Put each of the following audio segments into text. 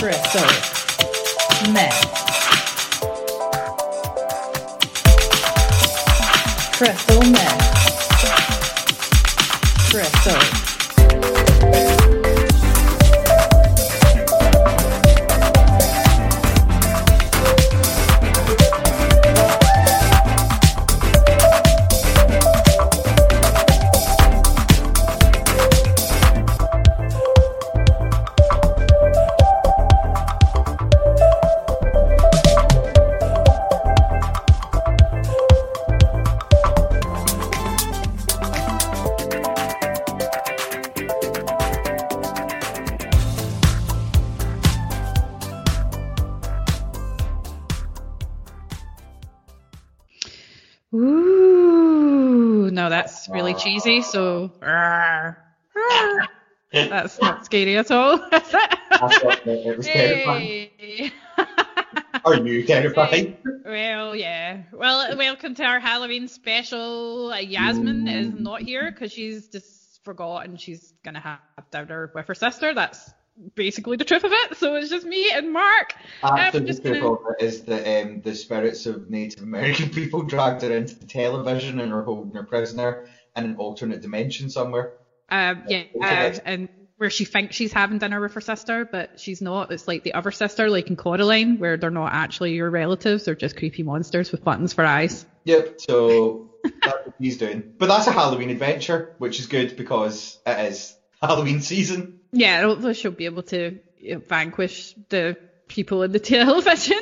Crystal Meth. Crystal Meth. Crystal. Cheesy. So. Arr. that's not scary at all, is it? I thought that it was terrifying. Hey. Are you terrified? Well, yeah. Well, welcome to our Halloween special. Uh, Yasmin is Mm. not here because she's just forgotten she's gonna have dinner with her sister. That's basically the truth of it. So it's just me and Mark. Actually, I'm the gonna- is that um, the spirits of Native American people dragged her into the television and are holding her prisoner in an alternate dimension somewhere. Um, yeah, uh, and where she thinks she's having dinner with her sister, but she's not. It's like the other sister, like in Coraline, where they're not actually your relatives. They're just creepy monsters with buttons for eyes. Yep, so that's what he's doing. But that's a Halloween adventure, which is good because it is Halloween season. Yeah, hopefully she'll be able to you know, vanquish the people in the television.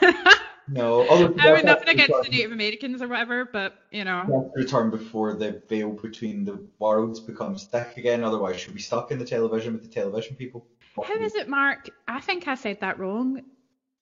No, although I mean, nothing against the Native Americans or whatever, but you know. You have to return before the veil between the worlds becomes thick again, otherwise she'll be stuck in the television with the television people. How is it, Mark? I think I said that wrong.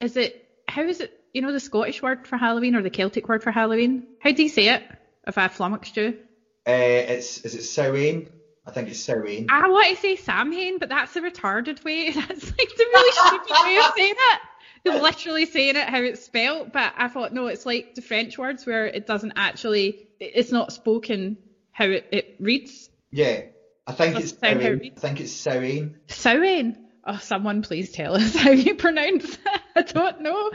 Is it, how is it, you know, the Scottish word for Halloween or the Celtic word for Halloween? How do you say it if I flummoxed you? Uh, it's is it Samhain? I think it's Samhain. I want to say Samhain, but that's a retarded way. That's like the really stupid way of saying it. Literally saying it how it's spelt, but I thought no, it's like the French words where it doesn't actually, it's not spoken how it, it reads. Yeah, I think it's sound how it I think it's Samhain. Samhain. Oh, someone please tell us how you pronounce that. I don't know.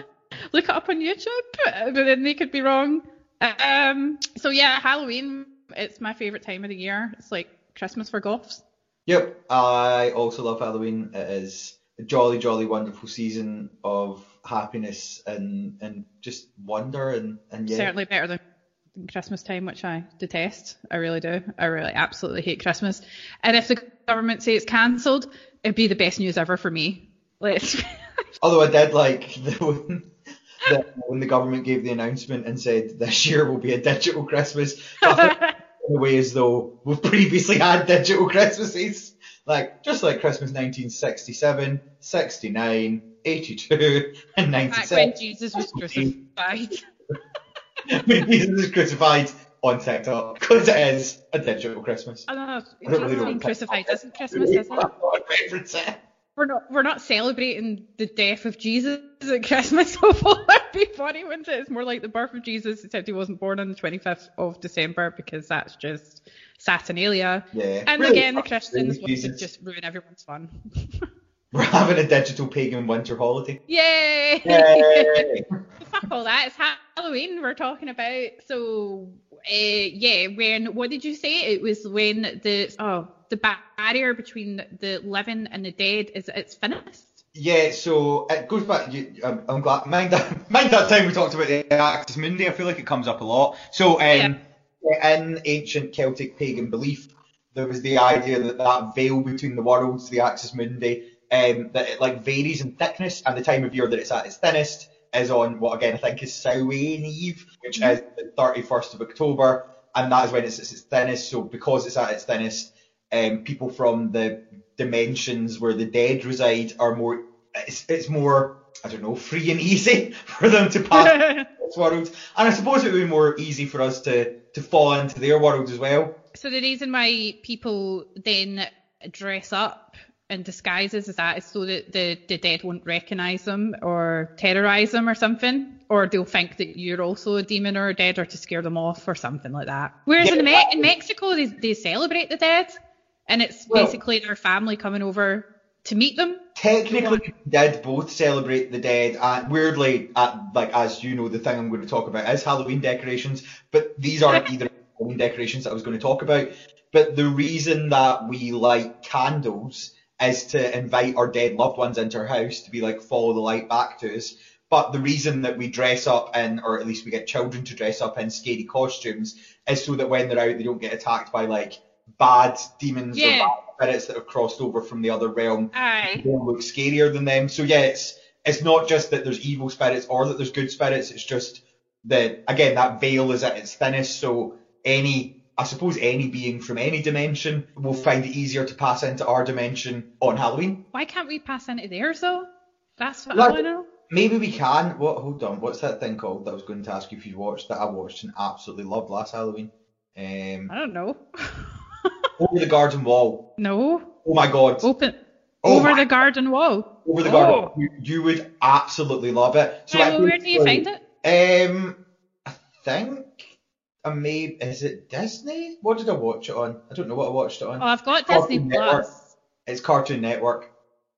Look it up on YouTube, but then they could be wrong. Um. So yeah, Halloween. It's my favorite time of the year. It's like Christmas for goths. Yep, I also love Halloween. It is a jolly, jolly, wonderful season of happiness and and just wonder and and yeah. Certainly better than Christmas time, which I detest. I really do. I really absolutely hate Christmas. And if the government say it's cancelled, it'd be the best news ever for me. Let's. Although I did like the when, the, when the government gave the announcement and said this year will be a digital Christmas. I think in a way as though we've previously had digital Christmases. Like, just like Christmas 1967, 69, 82, and Back when 97. Jesus was crucified. when Jesus was crucified on TikTok. Because it is a digital Christmas. I don't know. I don't really know. crucified isn't Christmas, is it? We're not we're not celebrating the death of Jesus at Christmas, that'd be funny, wouldn't it? It's more like the birth of Jesus, except he wasn't born on the twenty fifth of December because that's just Saturnalia. Yeah. And Really again the Christians want to just ruin everyone's fun. We're having a digital pagan winter holiday. Yay! Yay! Fuck all that. It's Halloween we're talking about. So uh, yeah, when what did you say? It was when the oh the barrier between the living and the dead is it's finished. Yeah, so it goes back. You, I'm, I'm glad. Mind that, mind that time we talked about the Axis Mundi. I feel like it comes up a lot. So, um, in ancient Celtic pagan belief, there was the idea that that veil between the worlds, the Axis Mundi, um, that it like varies in thickness, and the time of year that it's at its thinnest is on what again I think is Samhain Eve, which is the 31st of October, and that is when it's at its thinnest. So, because it's at its thinnest, um, people from the dimensions where the dead reside are more it's, it's more I don't know free and easy for them to pass this world and I suppose it would be more easy for us to to fall into their world as well So the reason why people then dress up in disguises is that is so that the, the dead won't recognise them or terrorise them or something, or they'll think that you're also a demon or a dead, or to scare them off or something like that. Whereas in, Me- in Mexico, they, they celebrate the dead, and it's Well- basically their family coming over to meet them technically we did both celebrate the dead, and weirdly, at, like as you know, the thing I'm going to talk about is Halloween decorations, but these aren't either Halloween decorations that I was going to talk about. But the reason that we light candles is to invite our dead loved ones into our house to be like follow the light back to us. But the reason that we dress up in, or at least we get children to dress up in scary costumes, is so that when they're out, they don't get attacked by like bad demons Yeah. or bad spirits that have crossed over from the other realm. Aye. Don't look scarier than them. So yeah, it's it's not just that there's evil spirits or that there's good spirits. It's just that again that veil is at its thinnest. So any I suppose any being from any dimension will find it easier to pass into our dimension on Halloween. Why can't we pass into theirs though? That's what Like- I want to know. Maybe we can. What? Hold on. What's that thing called that I was going to ask you if you watched that I watched and absolutely loved last Halloween? Um, I don't know. Over the Garden Wall. no. Oh my God. Open Oh over the garden wall. Over the Oh. Garden. You, you would absolutely love it. So Right, well, where do you find it? Um, I think I may. Is it Disney? What did I watch it on? I don't know what I watched it on. Oh, I've got Cartoon Disney Network. Plus. It's Cartoon Network.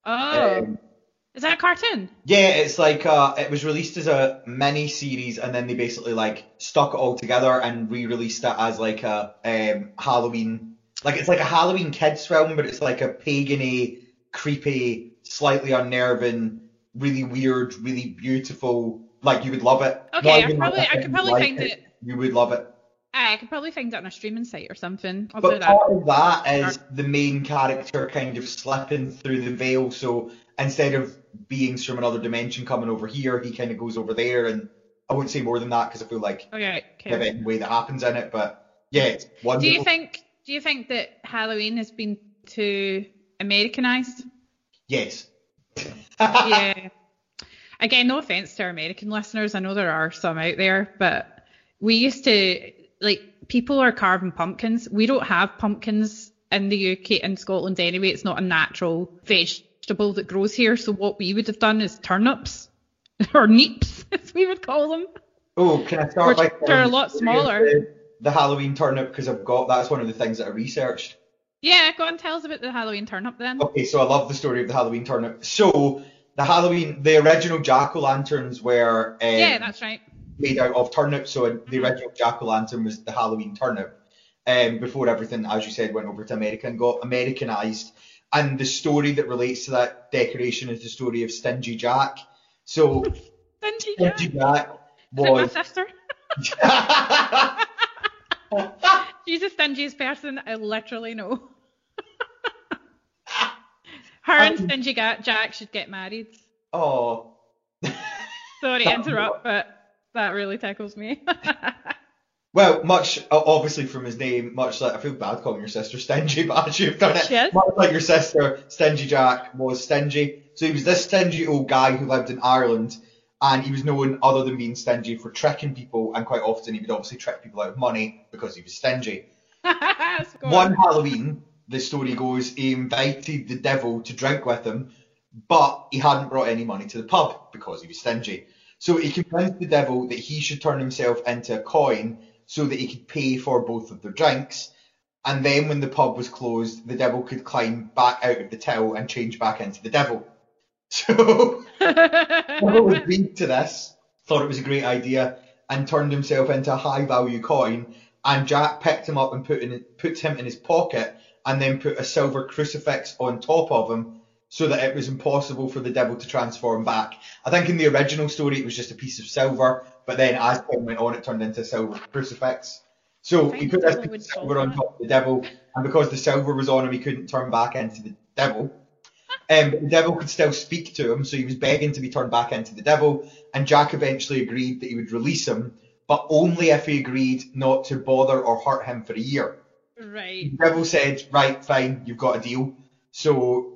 Oh, Um, is that a cartoon? yeah, it's like uh, it was released as a mini series, and then they basically like stuck it all together and re-released it as like a um, Halloween. Like it's like a Halloween kids film, but it's like a pagany, creepy, slightly unnerving, really weird, really beautiful. Like you would love it. Okay, I probably like I could probably like find it. You would love it. I could probably find it on a streaming site or something. I'll do But that. part of that is the main character kind of slipping through the veil. So instead of beings from another dimension coming over here, he kind of goes over there. And I won't say more than that because I feel like Okay, okay. any way that happens in it. But yeah, it's one Do you think do you think that Halloween has been too Americanized? Yes. yeah. Again, no offense to our American listeners. I know there are some out there, but we used to like people are carving pumpkins. We don't have pumpkins in the UK and Scotland anyway. It's not a natural vegetable that grows here. So what we would have done is turnips or neeps, as we would call them. Oh, can I start Which by are telling a um, lot story of smaller. The, Halloween turnip because I've got that's one of the things that I researched. Yeah, go on, tell us about the Halloween turnip then. Okay, so I love the story of the Halloween turnip. So the Halloween, the original jack o' lanterns were um, yeah, that's right. made out of turnips. So the original jack o' lantern was the Halloween turnip. Um, before everything, as you said, went over to America and got Americanized. And the story that relates to that decoration is the story of Stingy Jack. So Stingy Jack. Stingy Jack Is it my sister? She's the stingiest person I literally know. Her and Um, Stingy Jack should get married. oh. Sorry to interrupt, but that really tickles me. Well, much obviously from his name, much like I feel bad calling your sister stingy, but as you've done it, She is. much like your sister, Stingy Jack was stingy. So he was this stingy old guy who lived in Ireland, and he was known other than being stingy for tricking people, and quite often he would obviously trick people out of money because he was stingy. One Halloween, the story goes, he invited the devil to drink with him, but he hadn't brought any money to the pub because he was stingy. So he convinced the devil that he should turn himself into a coin so that he could pay for both of their drinks. And then when the pub was closed, the devil could climb back out of the till and change back into the devil. So Devil agreed to this, thought it was a great idea, and turned himself into a high value coin. And Jack picked him up and put in put him in his pocket, and then put a silver crucifix on top of him, so that it was impossible for the devil to transform back. I think in the original story it was just a piece of silver, but then as time went on, it turned into a silver crucifix. So he put the this piece of silver on top of the devil, and because the silver was on him, he couldn't turn back into the devil. Um, the devil could still speak to him, so he was begging to be turned back into the devil. And Jack eventually agreed that he would release him, but only if he agreed not to bother or hurt him for a year. right. The devil said, "Right, fine, you've got a deal." So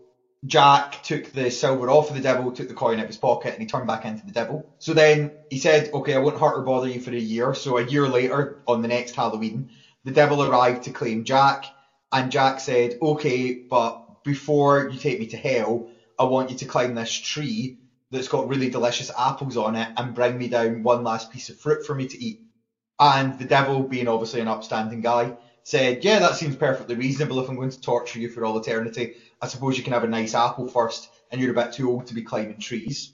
Jack took the silver off of the devil, took the coin out of his pocket, and he turned back into the devil. So then he said, "Okay, I won't hurt or bother you for a year." So a year later, on the next Halloween, the devil arrived to claim Jack, and Jack said, "Okay, but before you take me to hell, I want you to climb this tree that's got really delicious apples on it and bring me down one last piece of fruit for me to eat." And the devil, being obviously an upstanding guy, said, Yeah, that seems perfectly reasonable if I'm going to torture you for all eternity. I suppose you can have a nice apple first and you're a bit too old to be climbing trees.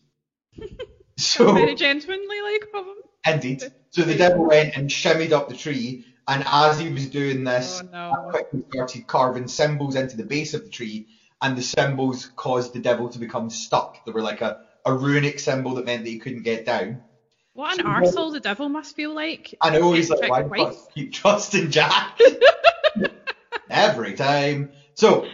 so Very gentlemanly like of him. indeed. So the devil went and shimmied up the tree, and as he was doing this, Oh no. quickly started carving symbols into the base of the tree, and the symbols caused the devil to become stuck. They were like a, a runic symbol that meant that he couldn't get down. What an arsehole the devil must feel like. I know he's like, why must keep trusting Jack? Every time. So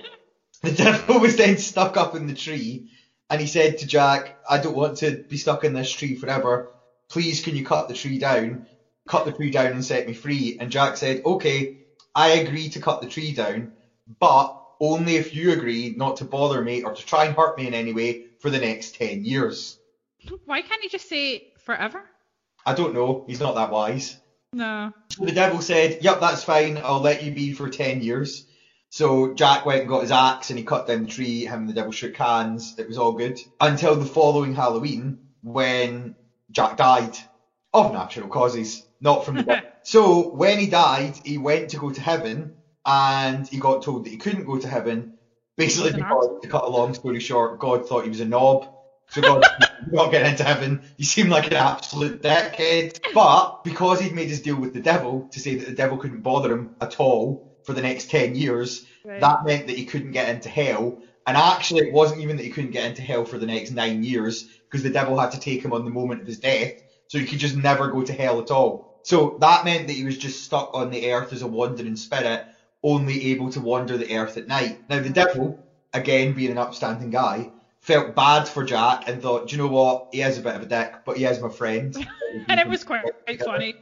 the devil was then stuck up in the tree, and he said to Jack, I don't want to be stuck in this tree forever. Please, can you cut the tree down? Cut the tree down and set me free. And Jack said, Okay, I agree to cut the tree down, but only if you agree not to bother me or to try and hurt me in any way for the next 10 years. Why can't he just say forever? I don't know. He's not that wise. No. So the devil said, Yep, that's fine. I'll let you be for 10 years. So Jack went and got his axe and he cut down the tree. Him and the devil shook hands. It was all good. Until the following Halloween when Jack died of natural causes, not from the devil. So when he died, he went to go to heaven and he got told that he couldn't go to heaven. Basically, because, to cut a long story short, God thought he was a knob. So God not getting into heaven. He seemed like an absolute dickhead. But because he'd made his deal with the devil to say that the devil couldn't bother him at all for the next 10 years, Right. that meant that he couldn't get into hell. And actually, it wasn't even that he couldn't get into hell for the next nine years, because the devil had to take him on the moment of his death, so he could just never go to hell at all. So that meant that he was just stuck on the earth as a wandering spirit, only able to wander the earth at night. Now, the devil, again being an upstanding guy, felt bad for Jack and thought, do you know what? He is a bit of a dick, but he is my friend. and it was quite, quite funny.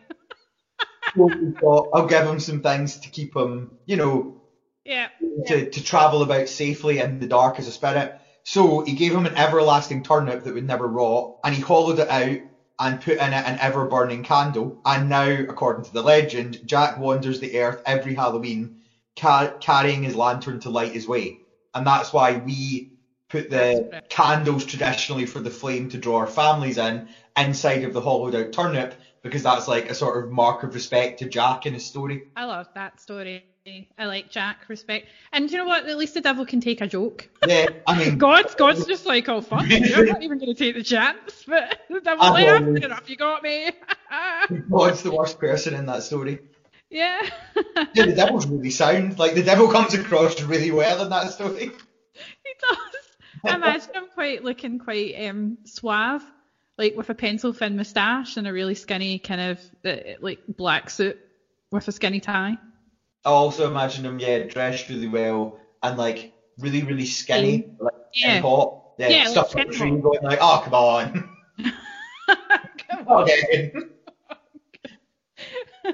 Thought, I'll give him some things to keep him, you know, Yeah. to, to travel about safely in the dark as a spirit. So he gave him an everlasting turnip that would never rot, and he hollowed it out and put in it an ever burning candle. And now, according to the legend, Jack wanders the earth every Halloween ca- carrying his lantern to light his way. And that's why we put the candles traditionally for the flame to draw our families in inside of the hollowed out turnip because that's like a sort of mark of respect to Jack in his story. I love that story. I like Jack, respect. And you know what? At least the devil can take a joke. Yeah, I mean, God's God's just like, oh fuck, I'm not even gonna take the chance. But the devil's I like, ah, enough, you got me. God's the worst person in that story. yeah. Yeah, the devil's really sound. Like the devil comes across really well in that story. he does. I imagine him quite looking quite um suave, like with a pencil thin moustache and a really skinny kind of uh, like black suit with a skinny tie. I also imagine him, yeah, dressed really well and like really, really skinny, like Yeah. and hot. Yeah, Yeah, stuff like like the skin tree going like, oh come on. Come on. okay.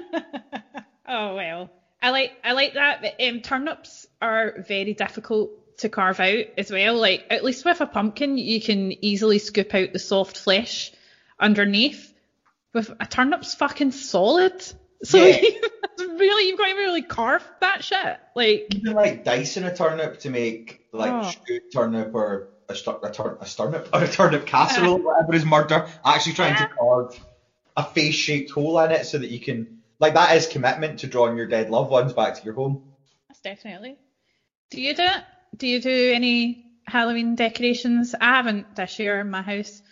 oh well, I like I like that. But, um, turnips are very difficult to carve out as well. Like at least with a pumpkin, you can easily scoop out the soft flesh underneath. With a turnip's fucking solid, so Yeah. really you've got to really carve that shit. Like Even like dicing a turnip to make like Oh. stewed turnip or a, stur- a, tur- a turnip or a turnip casserole, whatever is murder. Actually trying to carve a face shaped hole in it so that you can like that is commitment to drawing your dead loved ones back to your home. that's definitely. Do you do it? Do you do any Halloween decorations? I haven't this year in my house,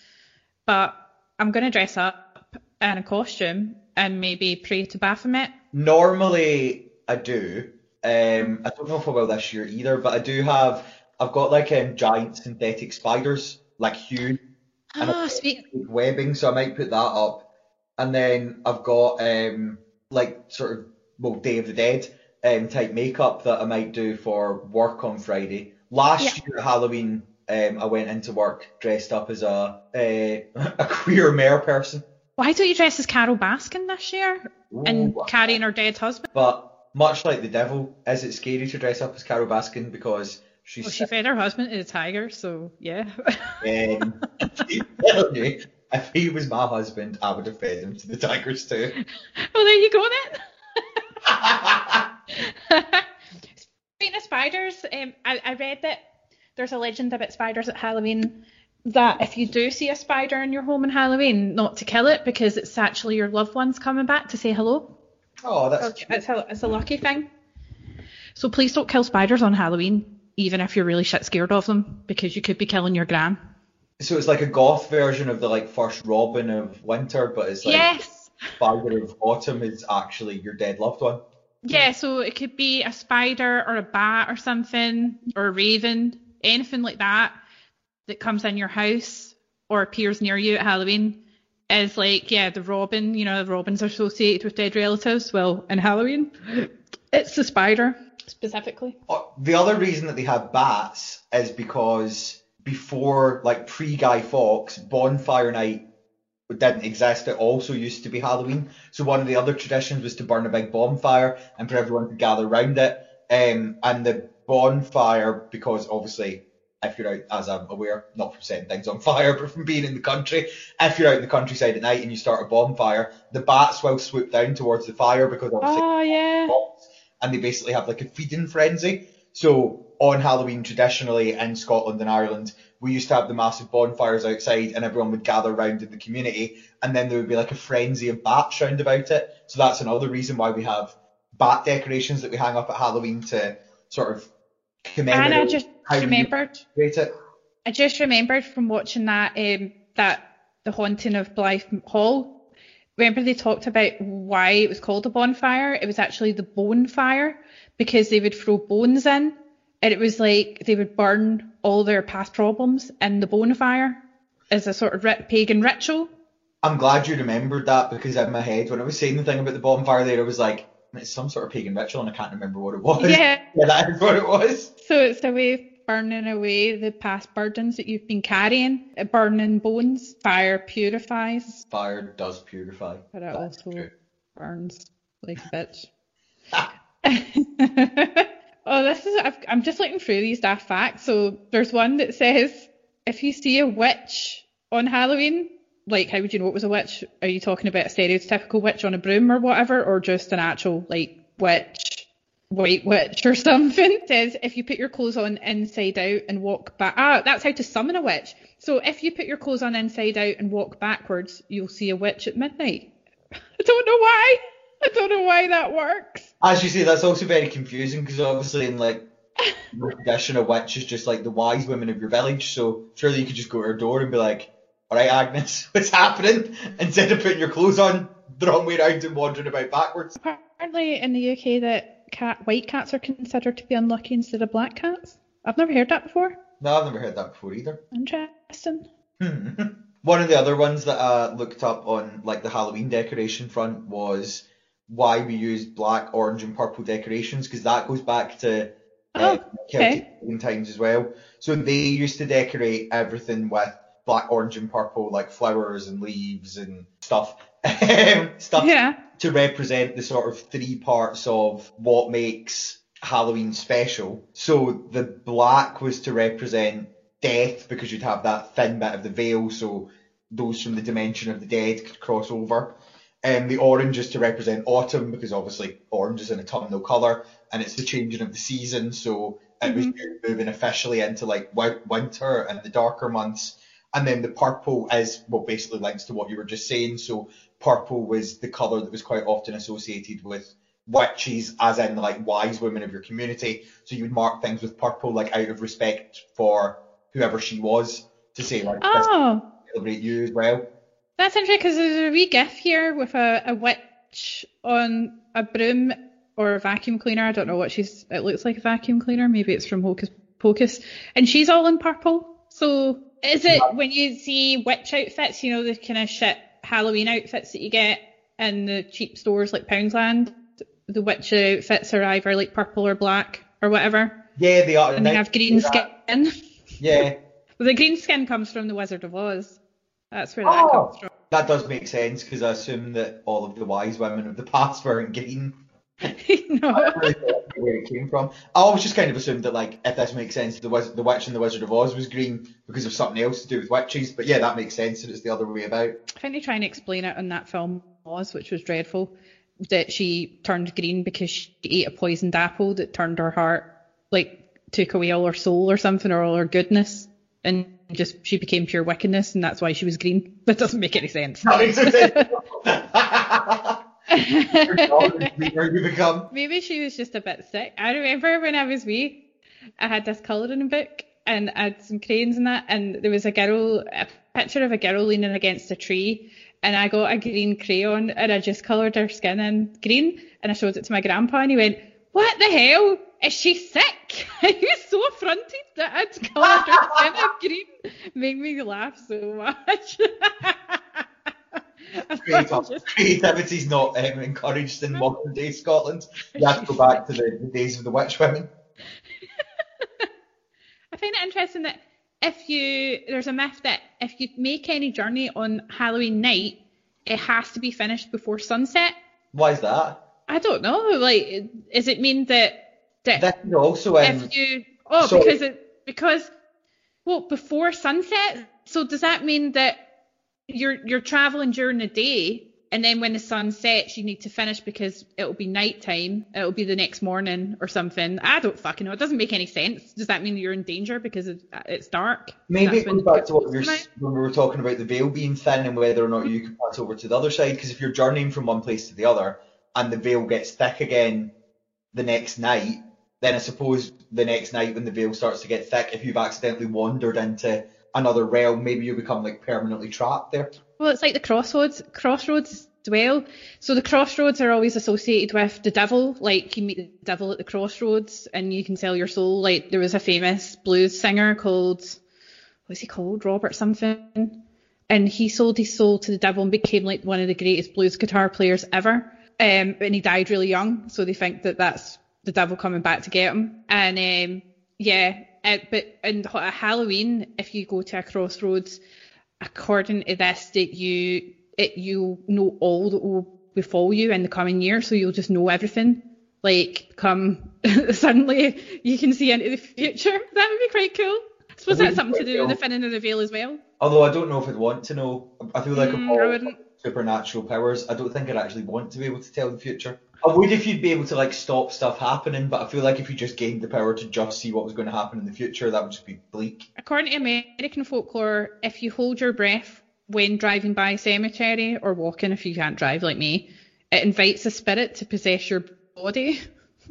but I'm gonna dress up in a costume and maybe pray to Baphomet. Normally I do. Um, I don't know if I will this year either, but I do have. I've got like um, giant synthetic spiders, like huge And Oh, speak. webbing, so I might put that up. And then I've got um, like sort of well Day of the Dead um, type makeup that I might do for work on Friday. Last Yeah. year at Halloween, um, I went into work dressed up as a a, a queer mare person. Why don't you dress as Carole Baskin this year and Ooh. carrying her dead husband? But much like the devil, is it scary to dress up as Carole Baskin because she's Well, she fed her husband to the tiger, so yeah. um, you, if he was my husband, I would have fed him to the tigers too. well, there you go then. Speaking of spiders, um, I, I read that there's a legend about spiders at Halloween that if you do see a spider in your home on Halloween, not to kill it because it's actually your loved ones coming back to say hello. oh, that's It's a, it's a lucky thing. So please don't kill spiders on Halloween. even if you're really shit scared of them, because you could be killing your gran. So it's like a goth version of the like first Robin of winter, but it's like yes. Spider of autumn is actually your dead loved one. Yeah, so it could be a spider or a bat or something, or a raven, anything like that that comes in your house or appears near you at Halloween is like, yeah, the robin, you know, the robins are associated with dead relatives. Well, in Halloween, it's the spider specifically. Uh, The other reason that they have bats is because before, like pre Guy Fawkes, bonfire night didn't exist. It also used to be Halloween. So one of the other traditions was to burn a big bonfire and for everyone to gather around it. Um, and the bonfire, because obviously, if you're out, as I'm aware, not from setting things on fire, but from being in the country, if you're out in the countryside at night and you start a bonfire, the bats will swoop down towards the fire because obviously Oh ah, yeah. and they basically have like a feeding frenzy. So on Halloween, traditionally in Scotland and Ireland, we used to have the massive bonfires outside, and everyone would gather around in the community, and then there would be like a frenzy of bats round about it. So that's another reason why we have bat decorations that we hang up at Halloween to sort of And I just remembered. I just remembered from watching that um, that the haunting of Blythe Hall. Remember they talked about why it was called a bonfire? It was actually the bone fire because they would throw bones in, and it was like they would burn all their past problems in the bonfire as a sort of rit- pagan ritual. I'm glad you remembered that because in my head, when I was saying the thing about the bonfire there, I was like, it's some sort of pagan ritual, and I can't remember what it was. Yeah. yeah that is what it was. So it's a way of burning away the past burdens that you've been carrying. Burning bones, fire purifies, Fire does purify. but it That's also true. burns like a bitch. oh, this is. I've, I'm just looking through these daft facts. So there's one that says if you see a witch on Halloween, like how would you know it was a witch? Are you talking about a stereotypical witch on a broom or whatever, or just an actual like witch, white witch or something? It says if you put your clothes on inside out and walk back. Ah, that's how to summon a witch. So if you put your clothes on inside out and walk backwards, you'll see a witch at midnight. I don't know why. I don't know why that works. As you say, that's also very confusing because obviously in like tradition, a witch is just like the wise women of your village. So surely you could just go to her door and be like, "All right, Agnes, what's happening?" Instead of putting your clothes on the wrong way around and wandering about backwards. Apparently in the UK that cat white cats are considered to be unlucky instead of black cats. I've never heard that before. No, I've never heard that before either. Interesting. One of the other ones that I looked up on like the Halloween decoration front was why we use black, orange, and purple decorations because that goes back to uh, Oh, Celtic times as well. So they used to decorate everything with black, orange, and purple, like flowers and leaves and stuff, um, stuff Yeah. to represent the sort of three parts of what makes Halloween special. So the black was to represent death because you'd have that thin bit of the veil, so those from the dimension of the dead could cross over. And the orange is to represent autumn because obviously orange is an autumnal colour and it's the changing of the season, so it was mm-hmm. moving officially into like winter and the darker months. And then the purple is well basically links to what you were just saying. So purple was the colour that was quite often associated with witches, as in like wise women of your community. So you would mark things with purple, like out of respect for whoever she was, to say like Oh, celebrate you as well. that's interesting because there's a wee gif here with a, a witch on a broom or a vacuum cleaner. I don't know what she's. It looks like a vacuum cleaner. Maybe it's from Hocus Pocus, and she's all in purple. So is it when you see witch outfits, you know, the kind of shit Halloween outfits that you get in the cheap stores like Poundsland? The witch outfits are either like purple or black or whatever, Yeah, they are. and they have green skin. Yeah, Well, the green skin comes from the Wizard of Oz. That's where that Oh. comes from. that does make sense because I assume that all of the wise women of the past weren't green. no. I really thought where it came from. I always just kind of assumed that like if this makes sense, the Wiz- the witch in the Wizard of Oz was green because of something else to do with witches. But yeah, that makes sense that it's the other way about. I think they try and explain it in that film Oz, which was dreadful, that she turned green because she ate a poisoned apple that turned her heart, like took away all her soul or something, or all her goodness, and just she became pure wickedness, and that's why she was green. That doesn't make any sense. Become. Maybe she was just a bit sick. I remember when I was wee, I had this colouring book and I had some crayons in that, and there was a girl, a picture of a girl leaning against a tree, and I got a green crayon and I just coloured her skin in green, and I showed it to my grandpa, and he went, "What the hell? Is she sick?" he was so affronted that I'd coloured her skin in green. Made me laugh so much. Creativity's not um, encouraged in modern day Scotland. You have to go back to the, the days of the witch women. I find it interesting that if you there's a myth that if you make any journey on Halloween night, it has to be finished before sunset. Why is that? I don't know. Like, does it mean that that, that also um, if you oh because it because well before sunset? So does that mean that you're you're traveling during the day and then when the sun sets you need to finish because it'll be night time it'll be the next morning or something. I don't fucking know. It doesn't make any sense. Does that mean you're in danger because it's dark? Maybe it goes back to what we were, when we were talking about the veil being thin and whether or not you can pass over to the other side. Because if you're journeying from one place to the other and the veil gets thick again the next night then i suppose the next night when the veil starts to get thick if you've accidentally wandered into another realm, maybe you become like permanently trapped there. Well, it's like the crossroads, crossroads dwell. So the crossroads are always associated with the devil. Like you meet the devil at the crossroads, and you can sell your soul. Like there was a famous blues singer called, what's he called, Robert something, and he sold his soul to the devil and became like one of the greatest blues guitar players ever. Um, and he died really young, so they think that that's the devil coming back to get him. And um, yeah, uh, but in Halloween, if you go to a crossroads, according to this, that you it you know all that will befall you in the coming year, so you'll just know everything. Like come suddenly you can see into the future. That would be quite cool. I suppose that's something to do with the thinning of the veil as well. Although I don't know if I'd want to know. I feel like mm, supernatural powers. I don't think I'd actually want to be able to tell the future. I would if you'd be able to like stop stuff happening, but I feel like if you just gained the power to just see what was going to happen in the future, that would just be bleak. According to American folklore, if you hold your breath when driving by a cemetery or walking if you can't drive like me, it invites a spirit to possess your body.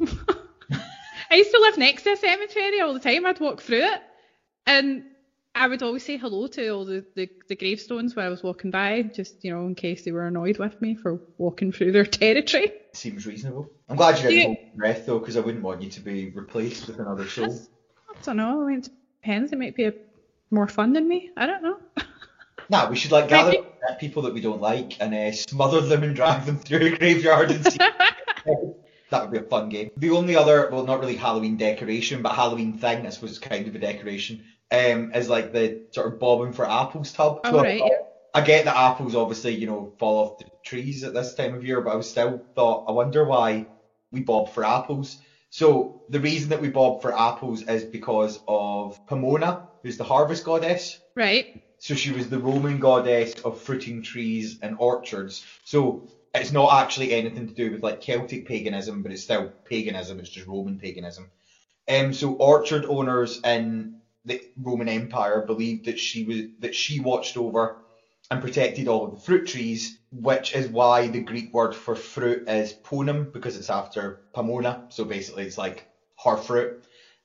I used to live next to a cemetery all the time. I'd walk through it, and I would always say hello to all the, the, the, gravestones when I was walking by, just you know, in case they were annoyed with me for walking through their territory. Seems reasonable. I'm glad you didn't hold breath though, because I wouldn't want you to be replaced with another soul. I don't know. I mean, it depends. It might be a, more fun than me. I don't know. nah, we should like gather people that we don't like and uh, smother them and drag them through a graveyard and see. that would be a fun game. The only other, well, not really Halloween decoration, but Halloween thing, I suppose, kind of a decoration, um, is like the sort of bobbing for apples tub. Oh, so right, I, I get that apples obviously, you know, fall off the trees at this time of year, but I was still thought, I wonder why we bob for apples. So the reason that we bob for apples is because of Pomona, who's the harvest goddess. Right. So she was the Roman goddess of fruiting trees and orchards. So it's not actually anything to do with like Celtic paganism, but it's still paganism. It's just Roman paganism. Um, so orchard owners in the Roman Empire believed that she was that she watched over and protected all of the fruit trees, which is why the Greek word for fruit is ponum because it's after Pomona. So basically, it's like her fruit.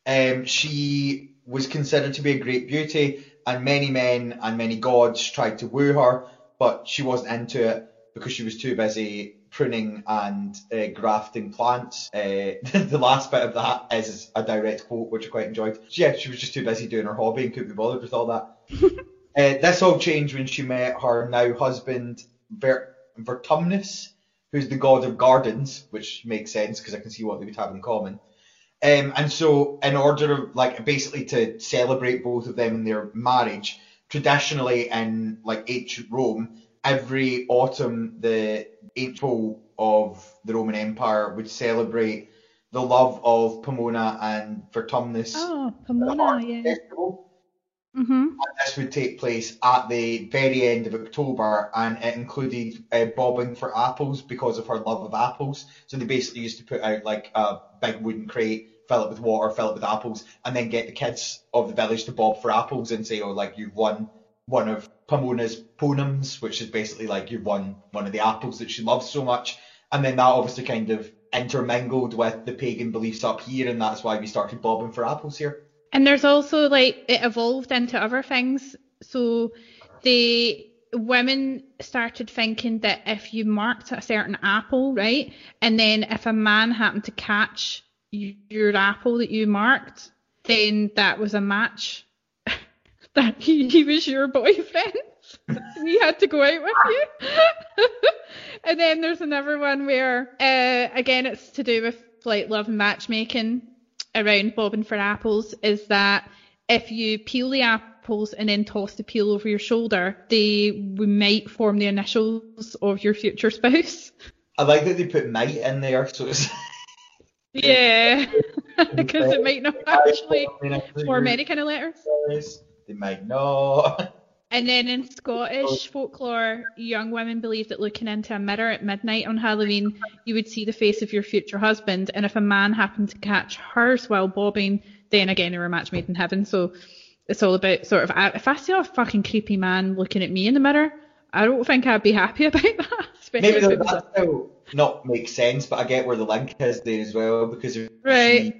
Um, she was considered to be a great beauty, and many men and many gods tried to woo her, but she wasn't into it because she was too busy pruning and uh, grafting plants. Uh, the last bit of that is a direct quote, which I quite enjoyed. Yeah, she was just too busy doing her hobby and couldn't be bothered with all that. uh, this all changed when she met her now husband, Ver- Vertumnus, who's the god of gardens, which makes sense because I can see what they would have in common. Um, and so, in order, of like, basically to celebrate both of them in their marriage, traditionally in like ancient Rome, every autumn the April of the Roman Empire would celebrate the love of Pomona and Vertumnus. Oh, Pomona, yeah. Festival. Mm-hmm. And this would take place at the very end of October, and it included uh, bobbing for apples because of her love of apples. So they basically used to put out like a big wooden crate, fill it with water, fill it with apples, and then get the kids of the village to bob for apples and say, "Oh, like you've won one of Pomona's ponums, which is basically like you won one of the apples that she loves so much. And then that obviously kind of intermingled with the pagan beliefs up here, and that's why we started bobbing for apples here. And there's also like it evolved into other things. So the women started thinking that if you marked a certain apple, right, and then if a man happened to catch your apple that you marked, then that was a match. That he, he was your boyfriend. he had to go out with you. and then there's another one where, uh, again, it's to do with like love and matchmaking around bobbing for apples. Is that if you peel the apples and then toss the peel over your shoulder, they might form the initials of your future spouse. I like that they put might in there, so it's. yeah, because it might not actually form any kind of letters. They might not. And then in Scottish folklore, young women believed that looking into a mirror at midnight on Halloween, you would see the face of your future husband. And if a man happened to catch hers while bobbing, then again, they were a match made in heaven. So it's all about sort of, if I saw a fucking creepy man looking at me in the mirror, I don't think I'd be happy about that. Maybe that still not make sense, but I get where the link is there as well because right.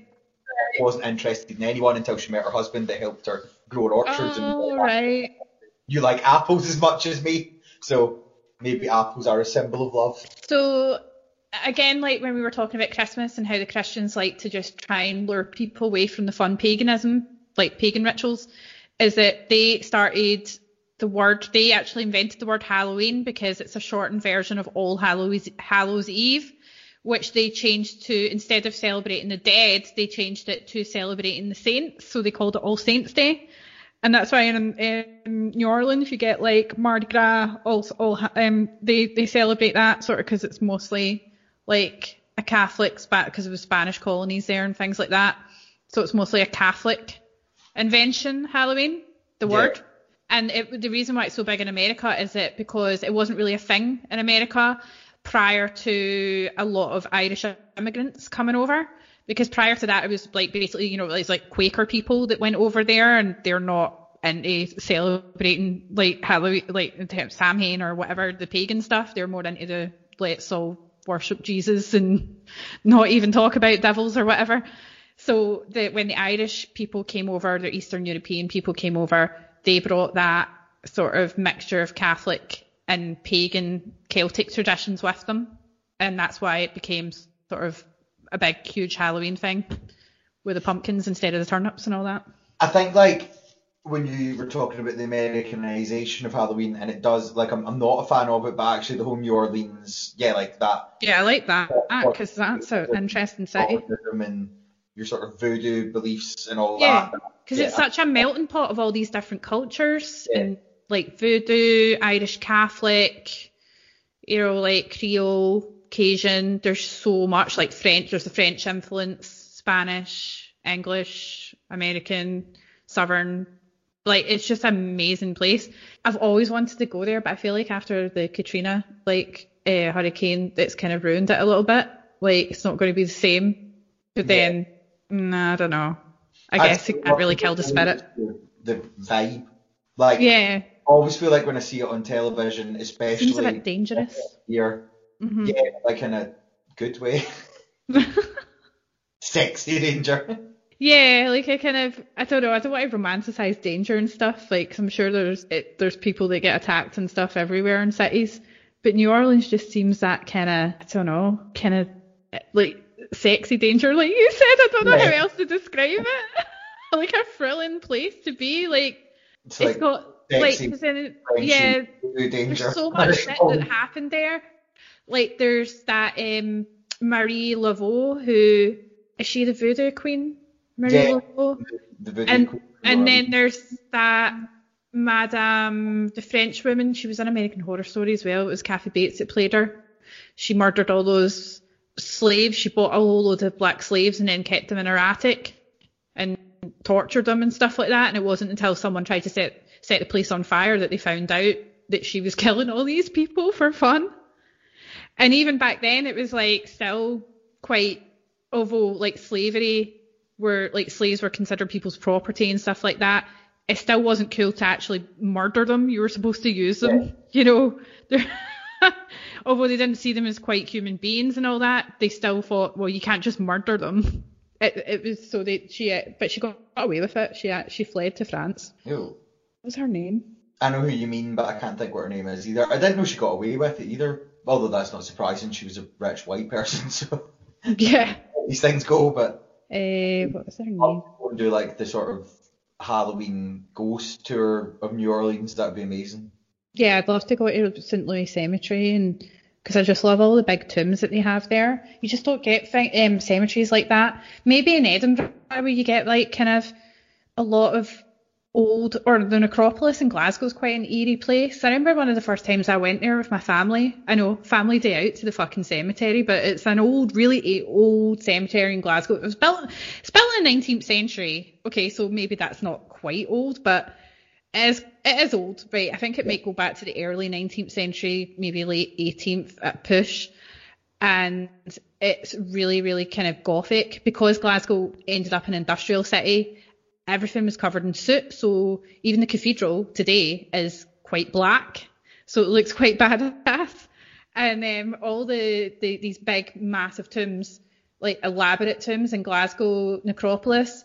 she wasn't interested in anyone until she met her husband that helped her grow orchards. Oh, and right you like apples as much as me, so maybe apples are a symbol of love. So again, like when we were talking about Christmas and how the Christians like to just try and lure people away from the fun paganism, like pagan rituals, is that they started the word, they actually invented the word Halloween because it's a shortened version of All Hallows, Hallows Eve, which they changed to, instead of celebrating the dead, they changed it to celebrating the saints. So they called it All Saints Day and that's why in, in New Orleans you get like Mardi Gras. Also, all um, they they celebrate that sort of because it's mostly like a Catholic because of the Spanish colonies there and things like that. So it's mostly a Catholic invention, Halloween, the yeah. word. And it, the reason why it's so big in America is that because it wasn't really a thing in America prior to a lot of Irish immigrants coming over because prior to that it was like basically you know it's like Quaker people that went over there and they're not into celebrating like Halloween like Samhain or whatever the pagan stuff. They're more into the let's all worship Jesus and not even talk about devils or whatever. So the, when the Irish people came over the Eastern European people came over they brought that sort of mixture of Catholic and pagan Celtic traditions with them. And that's why it became sort of a big, huge Halloween thing with the pumpkins instead of the turnips and all that. I think like when you were talking about the Americanization of Halloween, and it does like I'm, I'm not a fan of it, but actually the whole New Orleans, yeah, like that. Yeah, I like that because ah, that's an interesting city. And your sort of voodoo beliefs and all yeah, that. Because yeah, it's such a melting pot of all these different cultures yeah. and like voodoo, Irish Catholic, you know, like Creole, Cajun. There's so much like French. There's the French influence, Spanish, English, American, Southern. Like it's just an amazing place. I've always wanted to go there, but I feel like after the Katrina like uh, hurricane, it's kind of ruined it a little bit. Like it's not going to be the same. But then, yeah. nah, I don't know. I, I guess it can't really kill the spirit. The vibe, like yeah. I always feel like when I see it on television, especially seems a bit dangerous. Here, Mm-hmm. Yeah, like in a good way. Sexy danger. Yeah, like I kind of, I don't know, I don't want to romanticize danger and stuff. Like, I'm sure there's it, there's people that get attacked and stuff everywhere in cities, but New Orleans just seems that kind of, I don't know, kind of like sexy danger, like you said. I don't know yeah. how else to describe it. like a thrilling place to be. Like, it's, it's like got like, in, yeah, there's so much shit that happened there like there's that um, Marie Laveau who is she the voodoo queen? Marie yeah, Laveau. The, the and queen and then there's that Madame the French woman. She was an American Horror Story as well. It was Kathy Bates that played her. She murdered all those slaves. She bought a whole load of black slaves and then kept them in her attic and tortured them and stuff like that. And it wasn't until someone tried to set set the place on fire that they found out that she was killing all these people for fun. And even back then, it was like still quite, although like slavery were like slaves were considered people's property and stuff like that. It still wasn't cool to actually murder them. You were supposed to use them, yeah. you know. although they didn't see them as quite human beings and all that, they still thought, well, you can't just murder them. It, it was so they she, uh, but she got away with it. She uh, she fled to France. Who? What was her name? I know who you mean, but I can't think what her name is either. I didn't know she got away with it either. Although that's not surprising, she was a rich white person, so Yeah. these things go. But Uh, what was her name? I'll go and do like the sort of Halloween ghost tour of New Orleans. That'd be amazing. Yeah, I'd love to go to St. Louis Cemetery and because I just love all the big tombs that they have there. You just don't get um, cemeteries like that. Maybe in Edinburgh where you get like kind of a lot of old, or the necropolis in Glasgow is quite an eerie place. I remember one of the first times I went there with my family. I know, family day out to the fucking cemetery, but it's an old, really old cemetery in Glasgow. It was built, it's built in the 19th century. Okay, so maybe that's not quite old, but it is, it is old, right? I think it might go back to the early 19th century, maybe late 18th at push. And it's really, really kind of gothic because Glasgow ended up an industrial city. Everything was covered in soot, so even the cathedral today is quite black, so it looks quite badass. And um, all the, the these big massive tombs, like elaborate tombs in Glasgow necropolis,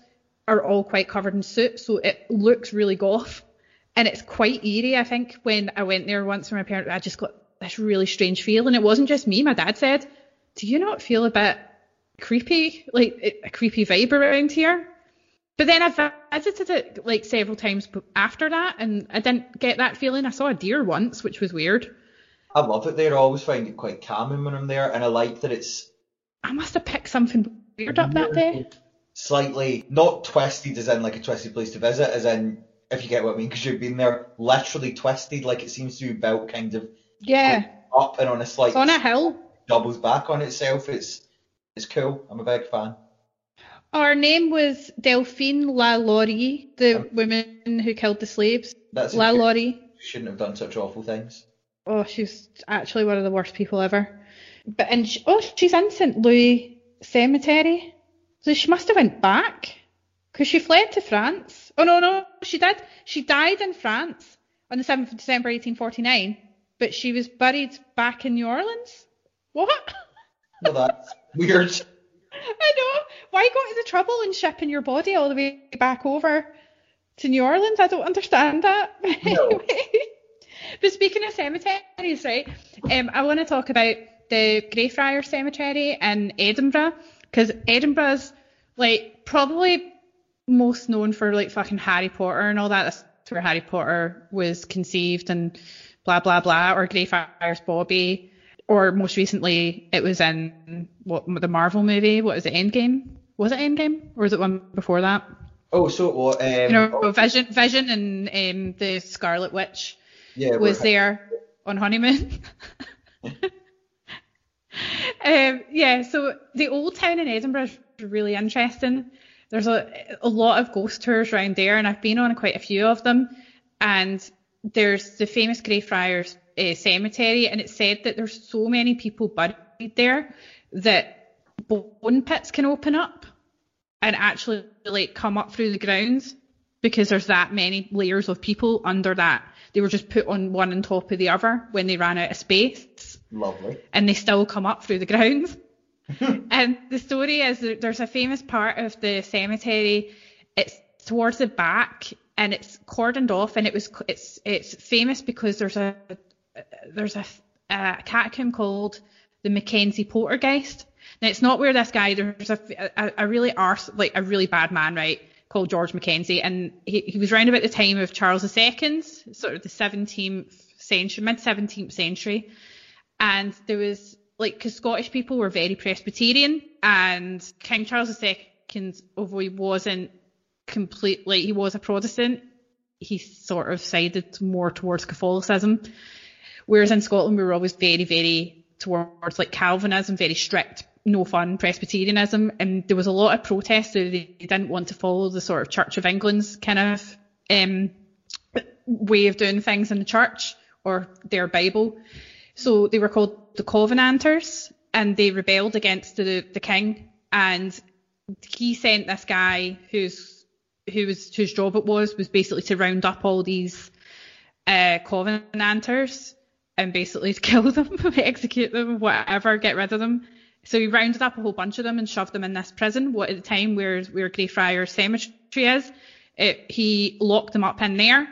are all quite covered in soot, so it looks really goth. And it's quite eerie. I think when I went there once with my parents, I just got this really strange feel. And it wasn't just me. My dad said, "Do you not feel a bit creepy, like a creepy vibe around here?" But then I visited it like several times after that, and I didn't get that feeling. I saw a deer once, which was weird. I love it there. I always find it quite calming when I'm there, and I like that it's I must have picked something weird up that day. slightly not twisted as in like a twisted place to visit, as in if you get what I mean, because you've been there, literally twisted, like it seems to be built kind of Yeah, up and on a slight it's on a hill. doubles back on itself. It's it's cool. I'm a big fan. Our name was Delphine Lalaurie, the oh. woman who killed the slaves. That's a- Lalaurie. shouldn't have done such awful things. Oh, she's actually one of the worst people ever. But and she, oh, she's in St Louis Cemetery, so she must have went back because she fled to France. Oh no, no, she did. She died in France on the seventh of December, 1849, but she was buried back in New Orleans. What? Well, that's weird. I know. Why go to the trouble and shipping your body all the way back over to New Orleans? I don't understand that. No. But speaking of cemeteries, right? Um, I want to talk about the Greyfriars Cemetery in Edinburgh because Edinburgh's like probably most known for like fucking Harry Potter and all that. That's where Harry Potter was conceived and blah blah blah. Or Greyfriars Bobby. Or most recently, it was in what the Marvel movie. what was it? Endgame? Was it Endgame, or was it one before that? Oh, so what? Um, You know, oh, Vision, Vision, and um, the Scarlet Witch yeah, was there on honeymoon. um, yeah, so the old town in Edinburgh is really interesting. There's a, a lot of ghost tours around there, and I've been on quite a few of them. And there's the famous Greyfriars uh, Cemetery, and it's said that there's so many people buried there that bone pits can open up and actually like come up through the grounds because there's that many layers of people under that. They were just put on one on top of the other when they ran out of space Lovely. and they still come up through the grounds. and the story is that there's a famous part of the cemetery. It's towards the back and it's cordoned off and it was it's it's famous because there's a there's a, a catacomb called the Mackenzie Poltergeist. Now it's not where this guy there's a a, a really arse like a really bad man right called George Mackenzie and he, he was around about the time of Charles II, sort of the 17th century, mid 17th century and there was like because Scottish people were very Presbyterian, and King Charles II, although he wasn't completely, he was a Protestant, he sort of sided more towards Catholicism, whereas in Scotland we were always very, very towards like Calvinism, very strict, no fun Presbyterianism, and there was a lot of protest. that they didn't want to follow the sort of Church of England's kind of um, way of doing things in the church or their Bible. So they were called the Covenanters, and they rebelled against the, the king. And he sent this guy who's who was whose job it was was basically to round up all these uh, Covenanters and basically kill them, execute them, whatever, get rid of them. So he rounded up a whole bunch of them and shoved them in this prison, what at the time where where Greyfriars Cemetery is. It, he locked them up in there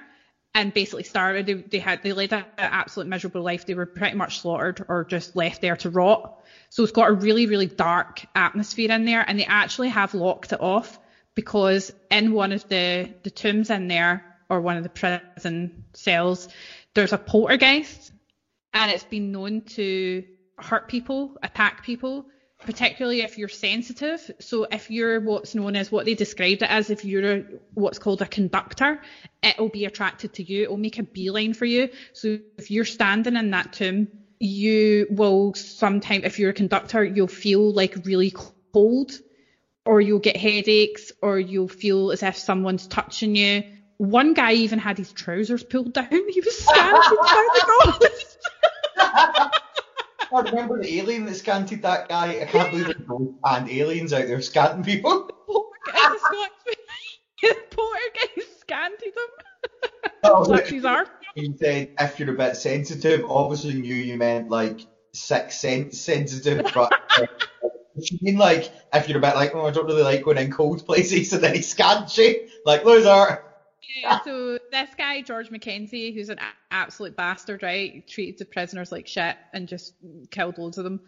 and basically started. They, they had they led an absolute miserable life. They were pretty much slaughtered or just left there to rot. So it's got a really really dark atmosphere in there, and they actually have locked it off because in one of the the tombs in there or one of the prison cells, there's a poltergeist, and it's been known to hurt people, attack people, particularly if you're sensitive. So if you're what's known as what they described it as, if you're what's called a conductor, it'll be attracted to you. It'll make a beeline for you. So if you're standing in that tomb, you will sometimes, if you're a conductor, you'll feel like really cold, or you'll get headaches, or you'll feel as if someone's touching you. One guy even had his trousers pulled down. He was standing by the. I remember the alien that scanted that guy. I can't believe there's and aliens out there scanting people. Poltergeist scanted him. Oh, his arm. He said if you're a bit sensitive, obviously knew you meant like six sense sensitive, but uh, you mean like if you're a bit like, oh, I don't really like going in cold places, and then he scans you, like loser. So this guy, George Mackenzie, who's an absolute bastard, right? Treated the prisoners like shit and just killed loads of them,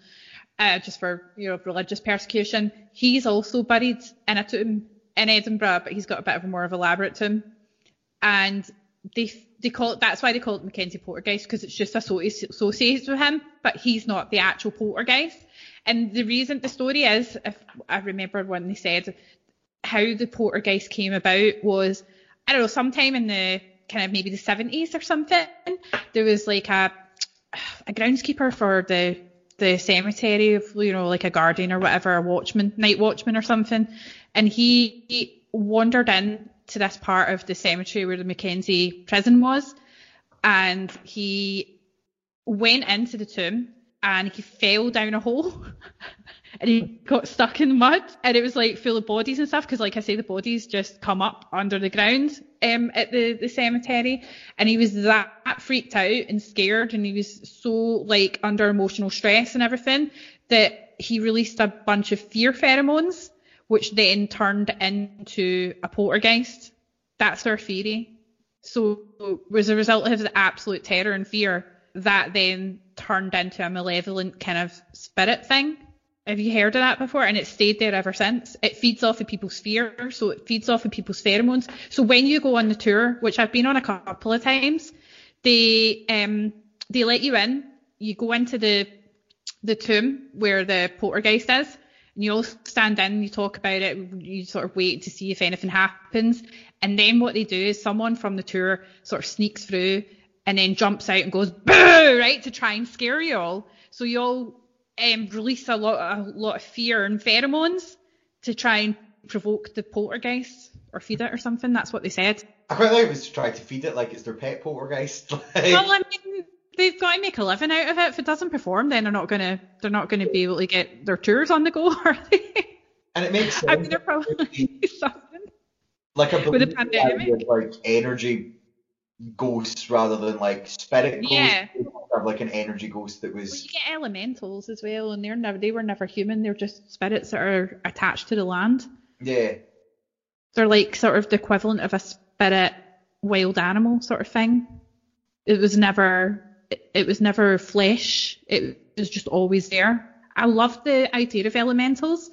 uh, just for you know religious persecution. He's also buried in a tomb in Edinburgh, but he's got a bit of a more of elaborate tomb, and they they call it that's why they call it Mackenzie Poltergeist because it's just associ- associated with him, but he's not the actual poltergeist. And the reason the story is, if I remember when they said how the poltergeist came about was I don't know, sometime in the kind of maybe the 70s or something, there was like a a groundskeeper for the the cemetery of you know like a guardian or whatever, a watchman, night watchman or something, and he, he wandered in to this part of the cemetery where the Mackenzie prison was, and he went into the tomb and he fell down a hole and he got stuck in mud and it was like full of bodies and stuff because like I say the bodies just come up under the ground um, at the, the cemetery and he was that freaked out and scared and he was so like under emotional stress and everything that he released a bunch of fear pheromones which then turned into a poltergeist. That's their theory. So as a result of the absolute terror and fear, that then turned into a malevolent kind of spirit thing. Have you heard of that before? And it's stayed there ever since. It feeds off of people's fear, so it feeds off of people's pheromones. So when you go on the tour, which I've been on a couple of times, they um they let you in. You go into the the tomb where the poltergeist is, and you all stand in, you talk about it, you sort of wait to see if anything happens. And then what they do is someone from the tour sort of sneaks through and then jumps out and goes boo, right, to try and scare you all. So you all um, release a lot, a lot of fear and pheromones to try and provoke the poltergeist or feed it or something. That's what they said. I quite like it was to try to feed it like it's their pet poltergeist. Like, Well, I mean, they've got to make a living out of it. If it doesn't perform, then they're not gonna they're not gonna be able to get their tours on the go, are they? and it makes sense. I mean, they're probably something. like a with the pandemic. with, like energy ghosts rather than like spirit ghosts. Yeah. Have like an energy ghost that was. Well, you get elementals as well, and they're never they were never human. They're just spirits that are attached to the land. yeah. They're like sort of the equivalent of a spirit wild animal sort of thing. It was never it, it was never flesh. It was just always there. I love the idea of elementals.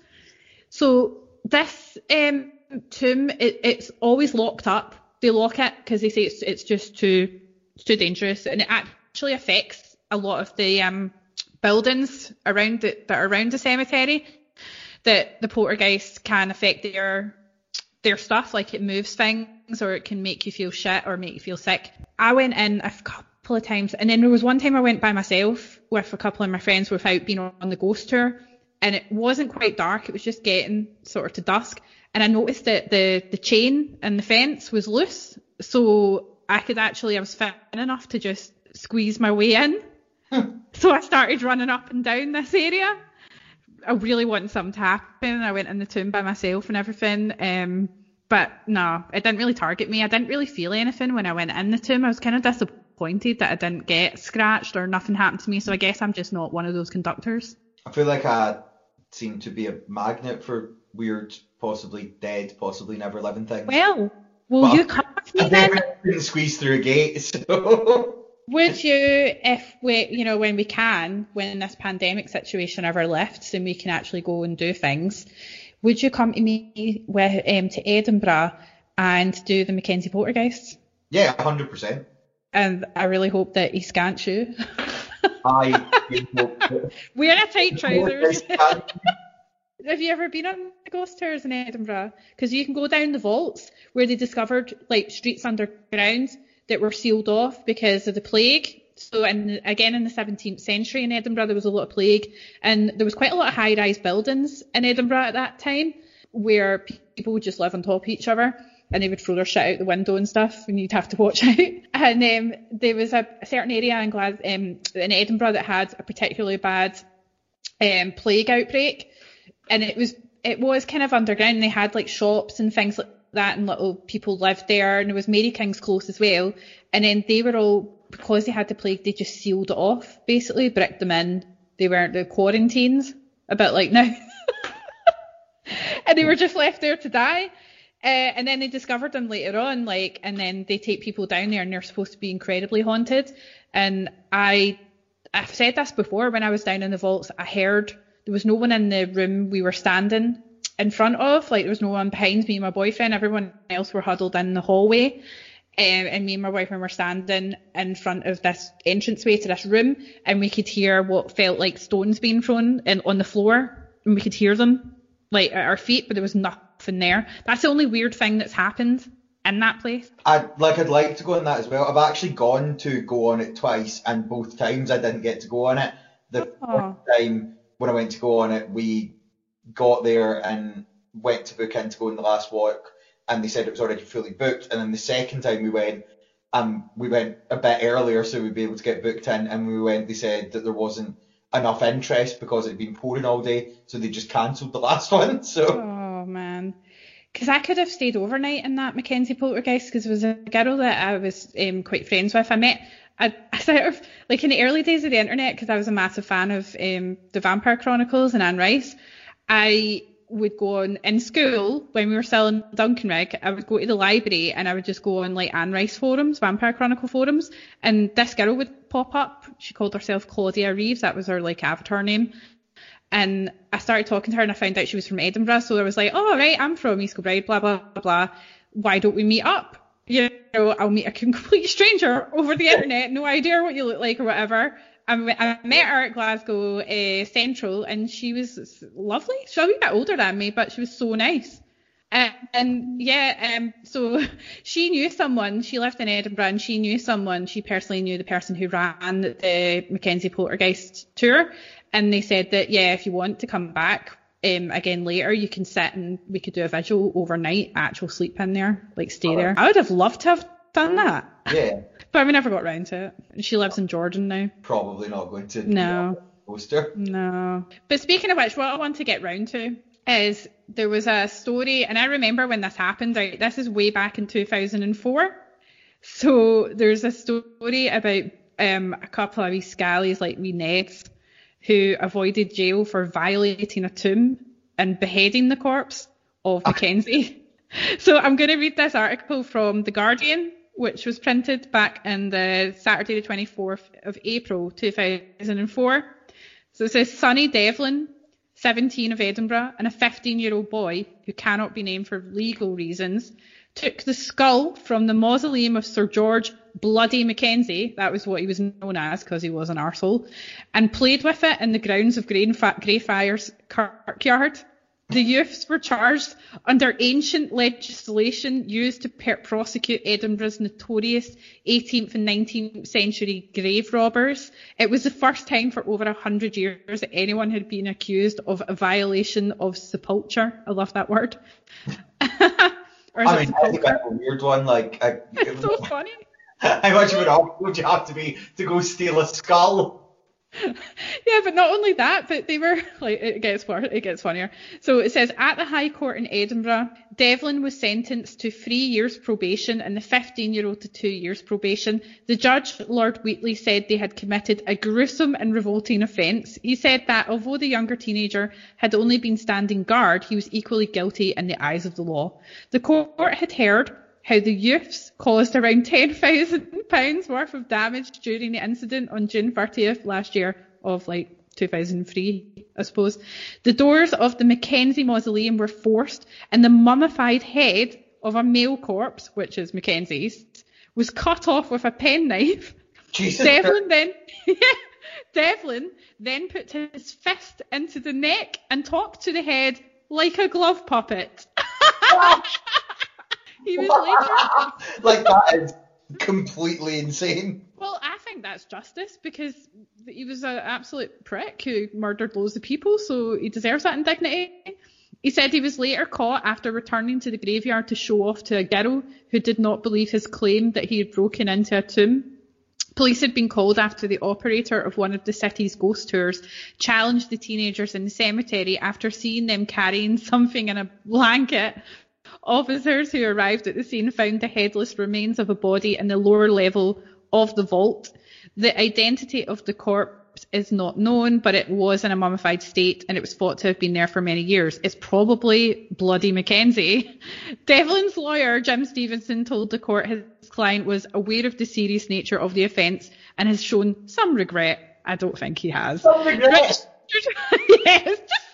So this um, tomb, it, it's always locked up. They lock it because they say it's it's just too it's too dangerous, and it actually affects a lot of the um, buildings around the, that are around the cemetery. That the poltergeist can affect their their stuff, like it moves things or it can make you feel shit or make you feel sick. I went in a couple of times and then there was one time I went by myself with a couple of my friends without being on the ghost tour and it wasn't quite dark, it was just getting sort of to dusk and I noticed that the, the chain and the fence was loose so I could actually, I was fit enough to just squeeze my way in. so I started running up and down this area. I really wanted something to happen. I went in the tomb by myself and everything. Um, but no, it didn't really target me. I didn't really feel anything when I went in the tomb. I was kind of disappointed that I didn't get scratched or nothing happened to me. So I guess I'm just not one of those conductors. I feel like I seem to be a magnet for weird, possibly dead, possibly never living things. Well, will but you come with me then? Couldn't squeeze through a gate, so. Would you, if we, you know, when we can, when this pandemic situation ever lifts and we can actually go and do things, would you come to me with um, to Edinburgh and do the Mackenzie Poltergeist? Yeah, hundred percent. And I really hope that he scants you. I wearing a tight trousers. Have you ever been on the ghost tours in Edinburgh? Because you can go down the vaults where they discovered like streets underground that were sealed off because of the plague. So, and again in the 17th century in Edinburgh, there was a lot of plague, and there was quite a lot of high-rise buildings in Edinburgh at that time where people would just live on top of each other and they would throw their shit out the window and stuff, and you'd have to watch out. And um, there was a, a, certain area in, um, in Edinburgh that had a particularly bad um, plague outbreak, and it was it was kind of underground. They had like shops and things like that, and little people lived there, and there was Mary King's Close as well. And then they were all because they had the plague, they just sealed it off, basically bricked them in. They weren't the quarantines, a bit like now. and they were just left there to die. Uh, and then they discovered them later on, like, and then they take people down there, and they're supposed to be incredibly haunted. And I, I've said this before when I was down in the vaults. I heard there was no one in the room we were standing in front of, like there was no one behind me and my boyfriend. Everyone else were huddled in the hallway. Um, and me and my boyfriend were standing in front of this entranceway to this room, and we could hear what felt like stones being thrown in, on the floor, and we could hear them like at our feet, but there was nothing there. That's the only weird thing that's happened in that place. I like I'd like to go on that as well. I've actually gone to go on it twice, and both times I didn't get to go on it. The oh. first time when I went to go on it, we got there and went to book in to go on the last walk, and they said it was already fully booked. And then the second time we went, um, we went a bit earlier so we'd be able to get booked in, and we went. They said that there wasn't enough interest because it had been pouring all day, so they just cancelled the last one. So. Oh man. Because I could have stayed overnight in that Mackenzie Poltergeist because it was a girl that I was um, quite friends with. I met, I, I sort of, like in the early days of the internet, because I was a massive fan of um, the Vampire Chronicles and Anne Rice, I would go on in school when we were selling in Duncanrig, I would go to the library and I would just go on like Anne Rice forums, Vampire Chronicle forums, and this girl would pop up. She called herself Claudia Reeves, that was her like avatar name. And I started talking to her and I found out she was from Edinburgh. So I was like, oh, right, I'm from East Kilbride, blah, blah, blah, blah. Why don't we meet up? You know, I'll meet a complete stranger over the internet, no idea what you look like or whatever. I, met her at Glasgow uh, Central and she was lovely. She was a wee bit older than me, but she was so nice. Uh, and yeah, um, so she knew someone. She lived in Edinburgh, and she knew someone. She personally knew the person who ran the Mackenzie Poltergeist tour, and they said that yeah, if you want to come back um, again later, you can sit and we could do a visual overnight, actual sleep in there, like stay oh, there. I would have loved to have done that. Yeah. but we never got round to it. She lives in Jordan now. Probably not going to. No. Poster. No. But speaking of which, what I want to get round to is there was a story, and I remember when this happened. Right, this is way back in 2004. So there's a story about um, a couple of wee scallies like wee Neds who avoided jail for violating a tomb and beheading the corpse of ah. Mackenzie. so I'm going to read this article from The Guardian, which was printed back in the Saturday the 24th of April 2004. So it says Sonny Devlin, 17 of Edinburgh, and a 15 year old boy who cannot be named for legal reasons, took the skull from the mausoleum of Sir George Bloody Mackenzie, that was what he was known as because he was an arsehole, and played with it in the grounds of Greyfriars Kirkyard. The youths were charged under ancient legislation used to per- prosecute Edinburgh's notorious 18th and 19th century grave robbers. It was the first time for over a hundred years that anyone had been accused of a violation of sepulture. I love that word. I mean, I think that's a weird one. Like, I, it's so funny. How much of an would you have to be to go steal a skull? yeah, but not only that, but they were like it gets worse, it gets funnier. So it says at the High Court in Edinburgh, Devlin was sentenced to three years probation and the 15-year-old to two years probation. The judge, Lord Wheatley, said they had committed a gruesome and revolting offence. He said that although the younger teenager had only been standing guard, he was equally guilty in the eyes of the law. The court had heard how the youths caused around £10,000 worth of damage during the incident on June 30th last year of like 2003, I suppose. The doors of the Mackenzie Mausoleum were forced and the mummified head of a male corpse, which is Mackenzie's, was cut off with a penknife. Jesus. Devlin then, Devlin then put his fist into the neck and talked to the head like a glove puppet. he was later. like that is completely insane. Well, I think that's justice because he was an absolute prick who murdered loads of people, so he deserves that indignity. He said he was later caught after returning to the graveyard to show off to a girl who did not believe his claim that he had broken into a tomb. Police had been called after the operator of one of the city's ghost tours challenged the teenagers in the cemetery after seeing them carrying something in a blanket. Officers who arrived at the scene found the headless remains of a body in the lower level of the vault. The identity of the corpse is not known, but it was in a mummified state and it was thought to have been there for many years. It's probably bloody Mackenzie. Devlin's lawyer, Jim Stevenson, told the court his client was aware of the serious nature of the offence and has shown some regret. I don't think he has. Some regret. yes, just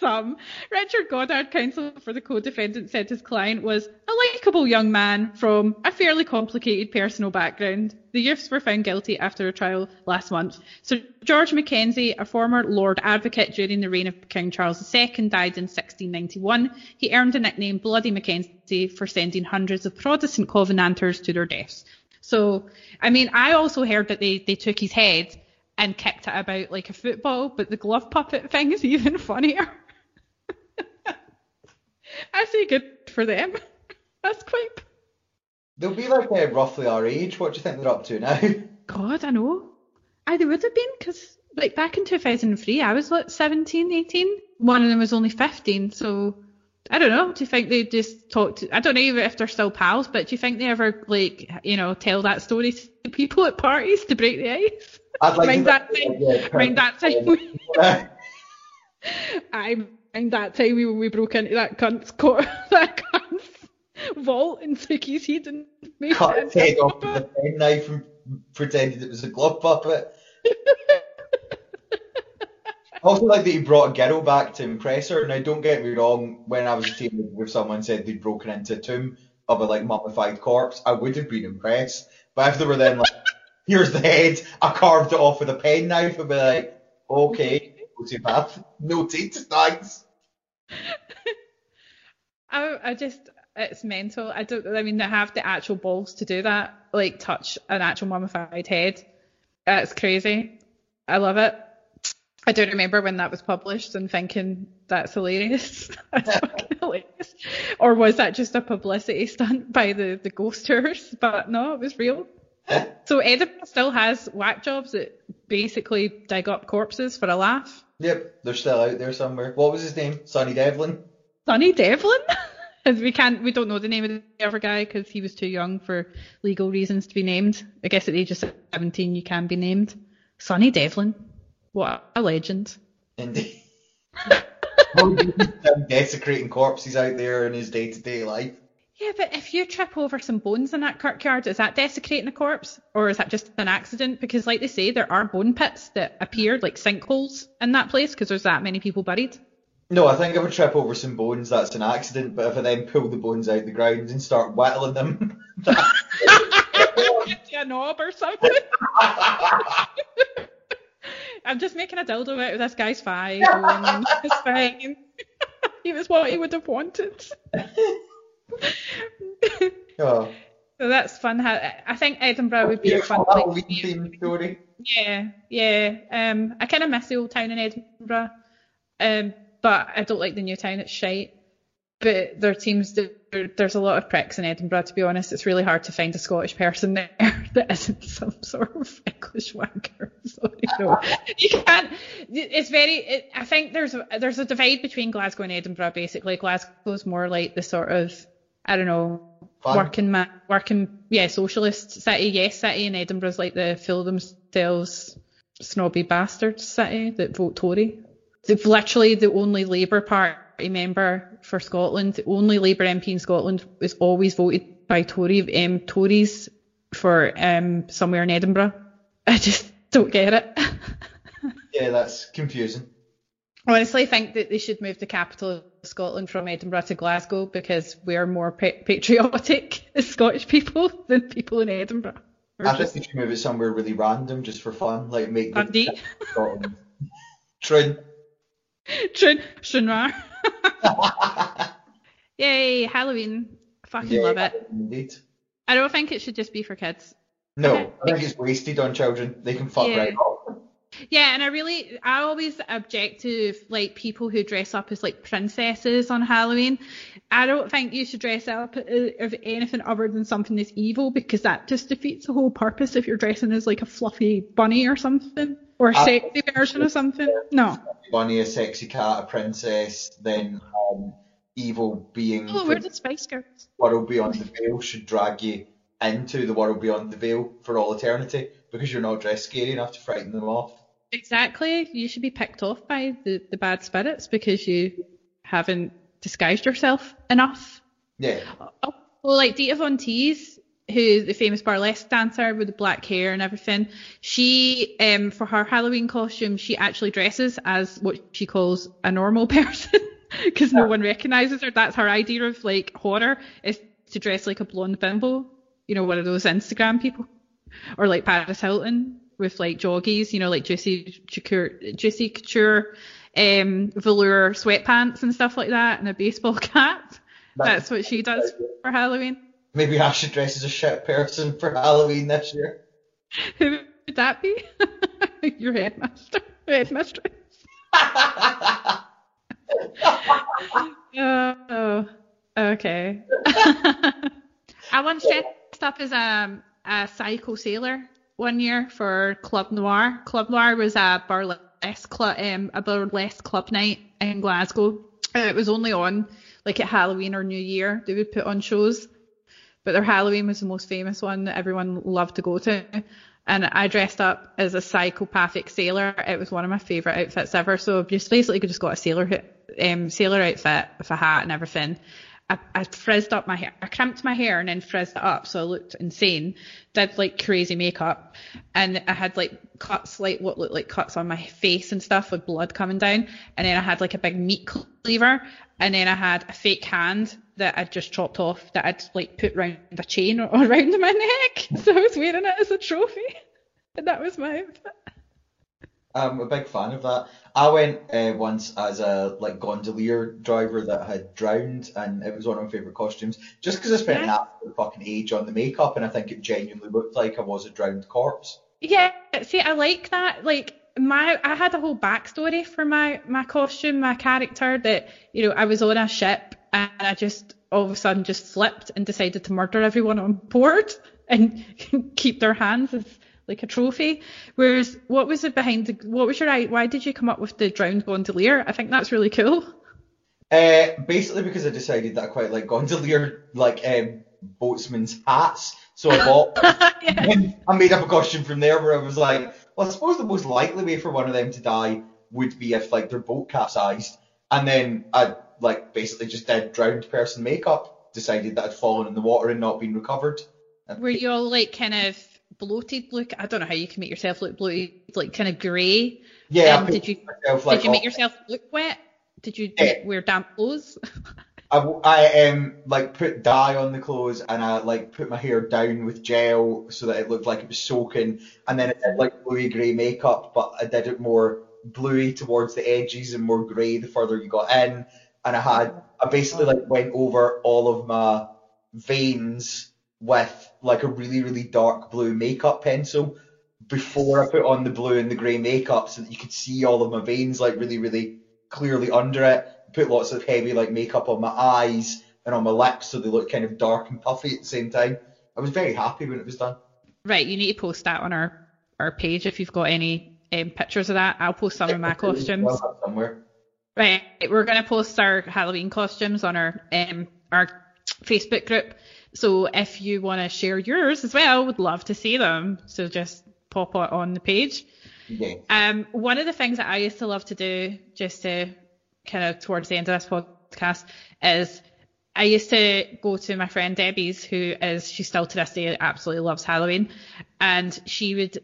some. Richard Goddard, counsel for the co-defendant, said his client was a likeable young man from a fairly complicated personal background. The youths were found guilty after a trial last month. Sir George Mackenzie, a former Lord Advocate during the reign of King Charles II, died in 1691. He earned the nickname Bloody Mackenzie for sending hundreds of Protestant Covenanters to their deaths. So, I mean, I also heard that they, they took his head and kicked it about like a football, but the glove puppet thing is even funnier. I say good for them. That's quite. They'll be like uh, roughly our age. What do you think they're up to now? God, I know. I they would have been because like back in 2003, I was like 17, 18. One of them was only 15, so I don't know. Do you think they just talk to? I don't know if they're still pals, but do you think they ever like you know tell that story to people at parties to break the ice? I'd like Mind to that time. yeah, Mind that time. I mind that time when we broke into that cunt's court, that cunt's vault and took his head and made cut it his head off with a penknife and pretended it was a glove puppet. I also, like that he brought a girl back to impress her. Now, don't get me wrong. When I was a teenager, if someone said they'd broken into a tomb of a like mummified corpse, I would have been impressed. But if they were then like, "Here's the head, I carved it off with a penknife," I'd be like, "Okay, sociopath, noted, thanks." I, I just, it's mental. I don't, I mean, they have the actual balls to do that, like touch an actual mummified head. That's crazy. I love it. I do remember when that was published and thinking that's hilarious. that's fucking hilarious. Or was that just a publicity stunt by the, the ghost tours? But no, it was real. So Edinburgh still has whack jobs that basically dig up corpses for a laugh. Yep, they're still out there somewhere. What was his name? Sonny Devlin. Sonny Devlin. We can't, we don't know the name of the other guy because he was too young for legal reasons to be named. I guess at the age of 17 you can be named. Sonny Devlin. What a legend. Indeed. How do you him desecrating corpses out there in his day-to-day life? Yeah, but if you trip over some bones in that kirkyard, is that desecrating a corpse? Or is that just an accident? Because like they say, there are bone pits that appear like sinkholes in that place because there's that many people buried. No, I think if I trip over some bones, that's an accident. But if I then pull the bones out of the ground and start whittling them, a knob or something. I'm just making a dildo out of this guy's and It's fine. he was what he would have wanted. Oh, So that's fun. How- I think Edinburgh would be a fun Halloween place. themed story. Yeah, yeah. Um, I kind of miss the old town in Edinburgh, um, but I don't like the new town. It's shite. But there seems to there's a lot of pricks in Edinburgh, to be honest. It's really hard to find a Scottish person there that isn't some sort of English wanker. So, you know, you can't. It's very. It, I think there's a, there's a divide between Glasgow and Edinburgh. Basically, Glasgow's more like the sort of I don't know Fun. working man, working yeah socialist city, yes city, and Edinburgh's like the full themselves snobby bastard city that vote Tory. They've literally the only Labour Party member for Scotland, the only Labour MP in Scotland is always voted by Tory um, Tories for um, somewhere in Edinburgh. I just don't get it. Yeah, that's confusing. Honestly, think that they should move the capital of Scotland from Edinburgh to Glasgow because we're more pa- patriotic as Scottish people than people in Edinburgh. We're I think just they should move it somewhere really random just for fun, like make the Dundee, Scotland. Trin. Trin, Trinoir. Yay, Halloween. Fucking Yeah, love it. Indeed. I don't think it should just be for kids. No. I think it's wasted on children. They can fuck Yeah. right off. Yeah, and I really, I always object to like people who dress up as like princesses on Halloween. I don't think you should dress up as anything other than something that's evil because that just defeats the whole purpose if you're dressing as like a fluffy bunny or something or a Uh, sexy version of something. No. Bunny, a sexy cat, a princess, then um, evil being Oh, we're the Spice Girls. world beyond the veil should drag you into the world beyond the veil for all eternity because you're not dressed scary enough to frighten them off. Exactly. You should be picked off by the, the bad spirits because you haven't disguised yourself enough. Yeah. Oh, well, like Dita Von Teese, who's the famous burlesque dancer with the black hair and everything, she, um, for her Halloween costume, she actually dresses as what she calls a normal person because no one recognises her. That's her idea of like horror is to dress like a blonde bimbo, you know, one of those Instagram people, or like Paris Hilton with like joggies, you know, like juicy couture, juicy couture, um, velour sweatpants and stuff like that, and a baseball cap. That's what she does for Halloween. Maybe I should dress as a shit person for Halloween this year. Who would that be? Your headmaster, headmistress. Oh, okay. I once dressed up as a, a psycho sailor one year for Club Noir. Club Noir was a burlesque club, um, a burlesque club night in Glasgow. Uh, It was only on like at Halloween or New Year. They would put on shows, but their Halloween was the most famous one that everyone loved to go to. And I dressed up as a psychopathic sailor. It was one of my favourite outfits ever. So just basically just got a sailor um, sailor outfit with a hat and everything. I, I frizzed up my hair. I crimped my hair and then frizzed it up, so I looked insane. Did like crazy makeup, and I had like cuts, like what looked like cuts on my face and stuff with blood coming down. And then I had like a big meat cleaver, and then I had a fake hand that I'd just chopped off that I'd like put round a chain or around my neck. So I was wearing it as a trophy, and that was my outfit. I'm a big fan of that. I went uh, once as a like gondolier driver that had drowned, and it was one of my favourite costumes. Just because I spent an absolute fucking age on the makeup, and I think it genuinely looked like I was a drowned corpse. Yeah, see, I like that. Like my, I had a whole backstory for my my costume, my character. That you know, I was on a ship and I just all of a sudden just flipped and decided to murder everyone on board and keep their hands as like a trophy. Whereas, what was it behind the? What was your Why did you come up with the drowned gondolier? I think that's really cool. Uh, basically because I decided that I quite like gondolier, like um, boatsmen's hats. So I bought, yeah. and I made up a costume from there where I was like, well, I suppose the most likely way for one of them to die would be if like their boat capsized, and then I like basically just did drowned person makeup, decided that I'd fallen in the water and not been recovered. Were you all like kind of bloated look? I don't know how you can make yourself look bloated, like kind of grey. Yeah, Um, did you myself like did you make yourself look wet? Did you Yeah. wear damp clothes? I, I um like put dye on the clothes and I like put my hair down with gel so that it looked like it was soaking and then I did like bluey grey makeup but I did it more bluey towards the edges and more grey the further you got in and I had I basically like went over all of my veins with like a really really dark blue makeup pencil before I put on the blue and the grey makeup so that you could see all of my veins like really really clearly under it put lots of heavy like makeup on my eyes and on my lips, so they look kind of dark and puffy at the same time. I was very happy when it was done. Right, you need to post that on our our page if you've got any um, pictures of that. I'll post some of my costumes. Somewhere. Right, we're gonna post our Halloween costumes on our um our Facebook group. So if you want to share yours as well, would love to see them. So just pop it on the page. Yeah. Um, one of the things that I used to love to do, just to kind of towards the end of this podcast, is I used to go to my friend Debbie's, who is she still to this day absolutely loves Halloween, and she would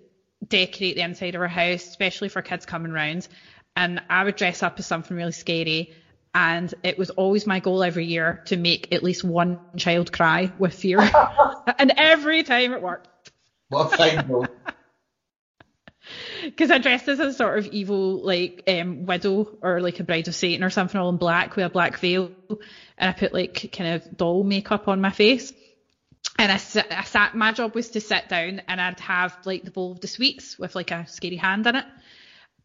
decorate the inside of her house, especially for kids coming round. And I would dress up as something really scary. And it was always my goal every year to make at least one child cry with fear. and every time it worked. What a fine. Because I dressed as a sort of evil, like, um, widow or like a bride of Satan or something all in black with a black veil. And I put like kind of doll makeup on my face. And I, I sat, my job was to sit down and I'd have like the bowl of the sweets with like a scary hand in it.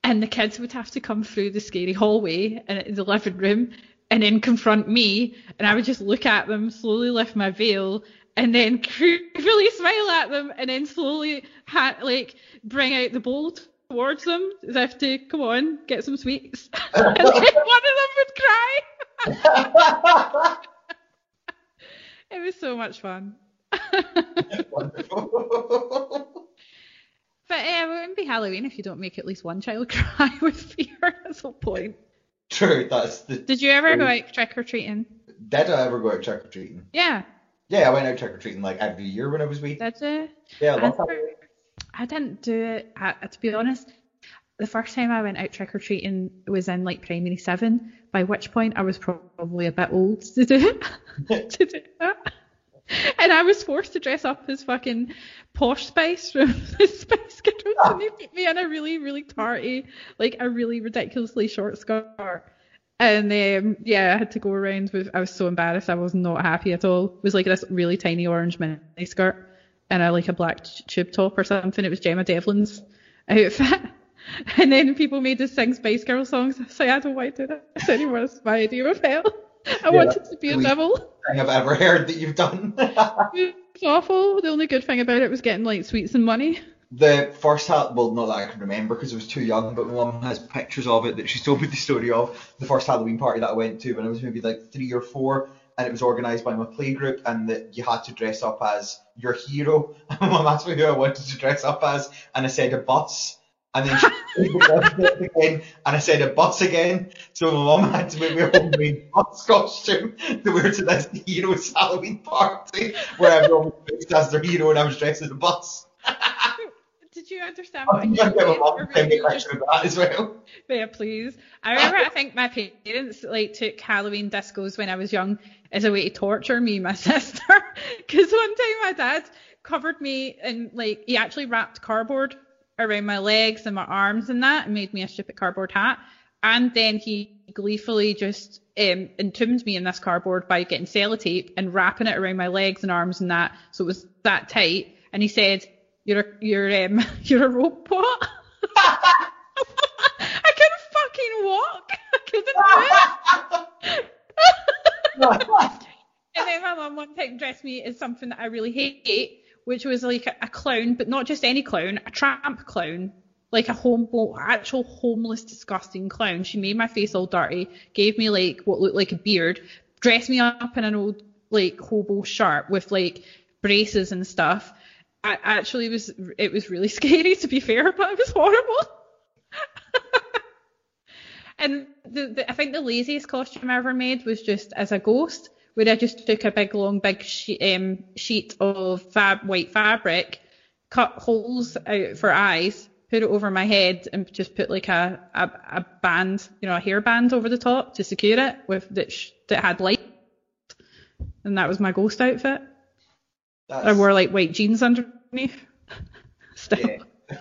And the kids would have to come through the scary hallway and in the living room and then confront me. And I would just look at them, slowly lift my veil, and then creepily smile at them, and then slowly ha- like bring out the bowl towards them as if to come on, get some sweets. and then one of them would cry. it was so much fun. Wonderful. But uh, it wouldn't be Halloween if you don't make at least one child cry with fear. That's the whole point. True, that's the. Did you ever go out trick or treating? Did I ever go out trick or treating? Yeah. Yeah, I went out trick or treating like every year when I was wee. Did you? Yeah, I I, never- I didn't do it. I, to be honest, the first time I went out trick or treating was in like primary seven. By which point I was probably a bit old to do it. to do that. And I was forced to dress up as fucking Posh Spice from the Spice Girls, and they put me in a really, really tarty, like a really ridiculously short skirt. And um, yeah, I had to go around with. I was so embarrassed. I was not happy at all. It was like this really tiny orange mini skirt and a like a black tube top or something. It was Gemma Devlin's outfit. And then people made us sing Spice Girl songs. So I don't want to do this anymore. It's my idea of hell. I wanted to be a devil. Thing I've ever heard that you've done. It's awful. The only good thing about it was getting like sweets and money. the first ha- well, not that I can remember because I was too young, but my mum has pictures of it that she's told me the story of the first Halloween party that I went to when I was maybe like three or four, and it was organised by my playgroup, and that you had to dress up as your hero. And my mum asked me who I wanted to dress up as, and I said a bus. And then she the again, and I said a bus again. So my mum had to make me a homemade bus costume to wear to this hero's Halloween party, where everyone was dressed as their hero and I was dressed as a bus. Did you understand I what I'd get my mum to I send a picture of that as well. Yeah, please. I remember I think my parents like took Halloween discos when I was young as a way to torture me my sister. Because one time my dad covered me in like he actually wrapped cardboard around my legs and my arms and that and made me a stupid cardboard hat. And then he gleefully just um, entombed me in this cardboard by getting sellotape and wrapping it around my legs and arms and that, so it was that tight. And he said, "You're a, you're um you're a robot." I couldn't fucking walk. I couldn't do it. And then my mum one time dressed me as something that I really hate, which was like a, a clown, but not just any clown, a tramp clown. Like a home, actual homeless, disgusting clown. She made my face all dirty, gave me like what looked like a beard, dressed me up in an old like hobo shirt with like braces and stuff. I actually was, it was really scary to be fair, but it was horrible. And the, the, I think the laziest costume I ever made was just as a ghost, where I just took a big long big sheet, um, sheet of fab white fabric, cut holes out for eyes, put it over my head, and just put like a, a, a band, you know, a hair band over the top to secure it with that sh- that had light, and that was my ghost outfit. I wore like white jeans underneath. Still, yeah.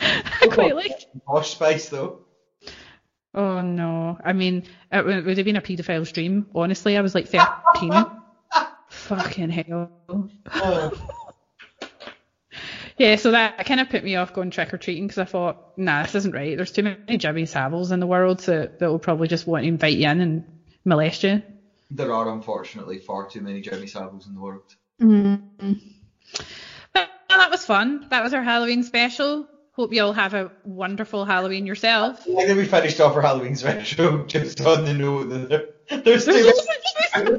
I quite like. Posh Spice though. Oh no. I mean, it would would have been a paedophile's dream. Honestly, I was like 13. Fucking hell. Oh, Yeah, so that kind of put me off going trick or treating because I thought, nah, this isn't right. There's too many Jimmy Saviles in the world that that will probably just want to invite you in and molest you. There are unfortunately far too many Jimmy Saviles in the world. Mm-hmm. But well, that was fun. That was our Halloween special. Hope you all have a wonderful Halloween yourself. I think we finished off our Halloween special just on the note that there, there's too many.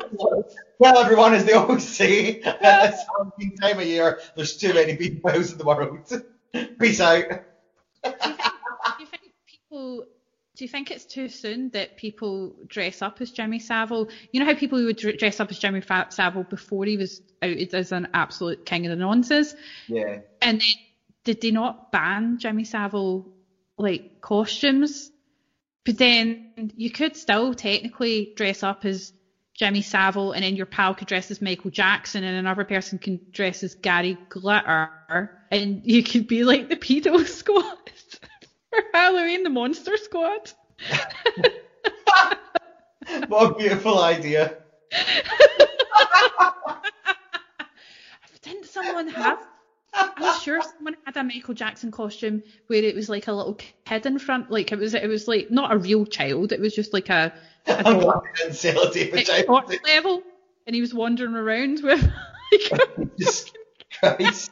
well, everyone, as they always say, at this Halloween time of year, there's too many pedophiles in the world. Peace out. do you think people do you think it's too soon that people dress up as Jimmy Savile? You know how people would dress up as Jimmy Savile before he was outed as an absolute king of the nonces? Yeah. And then did they not ban Jimmy Savile like costumes? But then you could still technically dress up as Jimmy Savile, and then your pal could dress as Michael Jackson, and another person can dress as Gary Glitter, and you could be like the pedo squad for Halloween, the monster squad. what a beautiful idea. Didn't someone have I'm sure someone had a Michael Jackson costume where it was like a little kid in front, like it was it was like not a real child, it was just like a, a dog level, and he was wandering around with like, but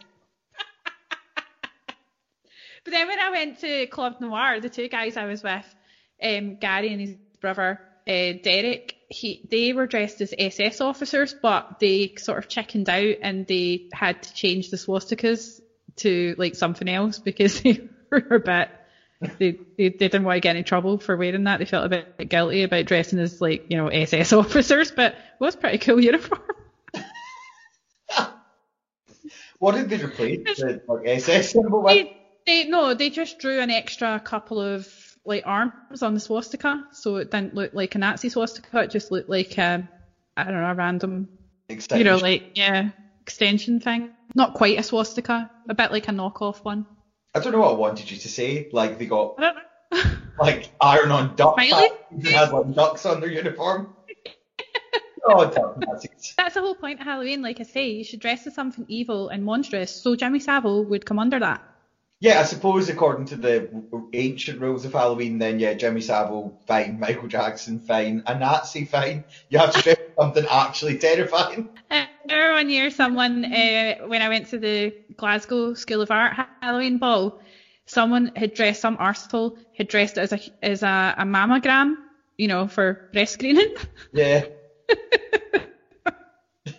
then when I went to Club Noir, the two guys I was with, um, Gary and his brother uh, Derek, he they were dressed as SS officers, but they sort of chickened out and they had to change the swastikas to like something else because they were a bit. They, they, they didn't want to get any trouble for wearing that. They felt a bit guilty about dressing as like you know SS officers, but it was pretty cool uniform. what did they replace the like, SS symbol with? They, they, no, they just drew an extra couple of like arms on the swastika, so it didn't look like a Nazi swastika. It just looked like a, I don't know, a random, Extension. you know, like yeah, extension thing. Not quite a swastika, a bit like a knockoff one. I don't know what I wanted you to say. Like they got I don't know. like iron on duck Smiley? and had like ducks on their uniform. oh. That's the whole point of Halloween. Like I say, you should dress as something evil and monstrous. So Jimmy Savile would come under that. Yeah, I suppose according to the ancient rules of Halloween, then yeah, Jimmy Savile fine, Michael Jackson fine, a Nazi fine. You have to dress something actually terrifying. Remember one year, someone uh, when I went to the Glasgow School of Art Halloween ball, someone had dressed some arsehole had dressed it as a as a, a mammogram, you know, for breast screening. Yeah. an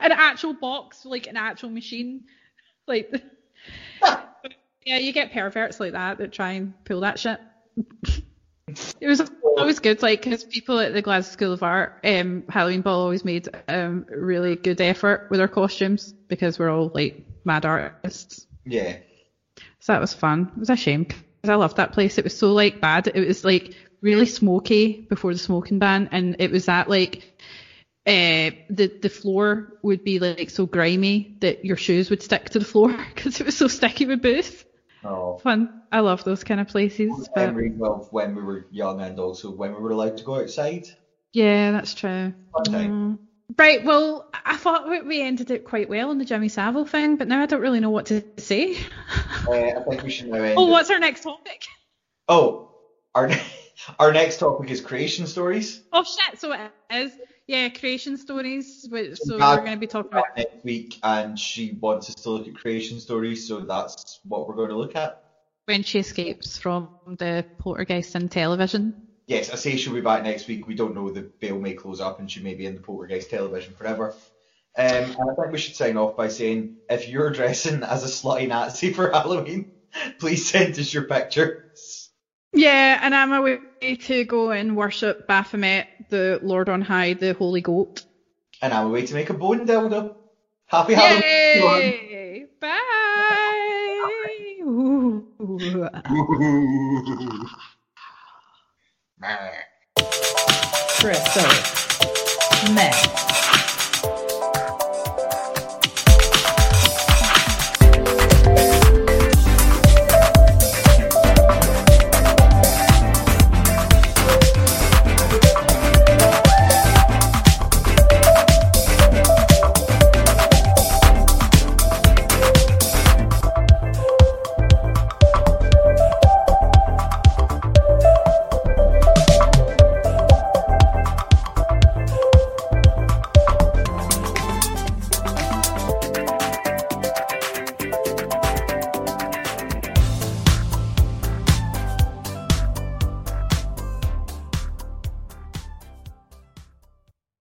actual box, like an actual machine, like. Yeah, you get perverts like that that try and pull that shit. it was always good, like because people at the Glasgow School of Art, um, Halloween Ball always made um really good effort with their costumes because we're all like mad artists. Yeah. So that was fun. It was a shame because I loved that place. It was so like bad. It was like really smoky before the smoking ban, and it was that like uh, the the floor would be like so grimy that your shoes would stick to the floor because it was so sticky with booze. Oh. Fun. I love those kind of places. But Memories of when we were young and also when we were allowed to go outside. yeah, that's true. Mm. Right. Well, I thought we- we ended it quite well on the Jimmy Savile thing, but now I don't really know what to say. Uh, I think we should now end. oh, what's our next topic? Oh, our our next topic is creation stories. Oh shit! So it is. Yeah, creation stories. So we're going to be talking about. next week, and she wants us to look at creation stories, so that's what we're going to look at. when she escapes from the poltergeist in television. Yes, I say she'll be back next week. We don't know. The veil may close up, and she may be in the poltergeist television forever. Um, and I think we should sign off by saying, if you're dressing as a slutty Nazi for Halloween, please send us your pictures. Yeah, and I'm away to go and worship Baphomet, the Lord on High, the Holy Goat. And I'm away to make a bone dildo. Happy Halloween. Yay! Bye. Ooh. Crystal Meth.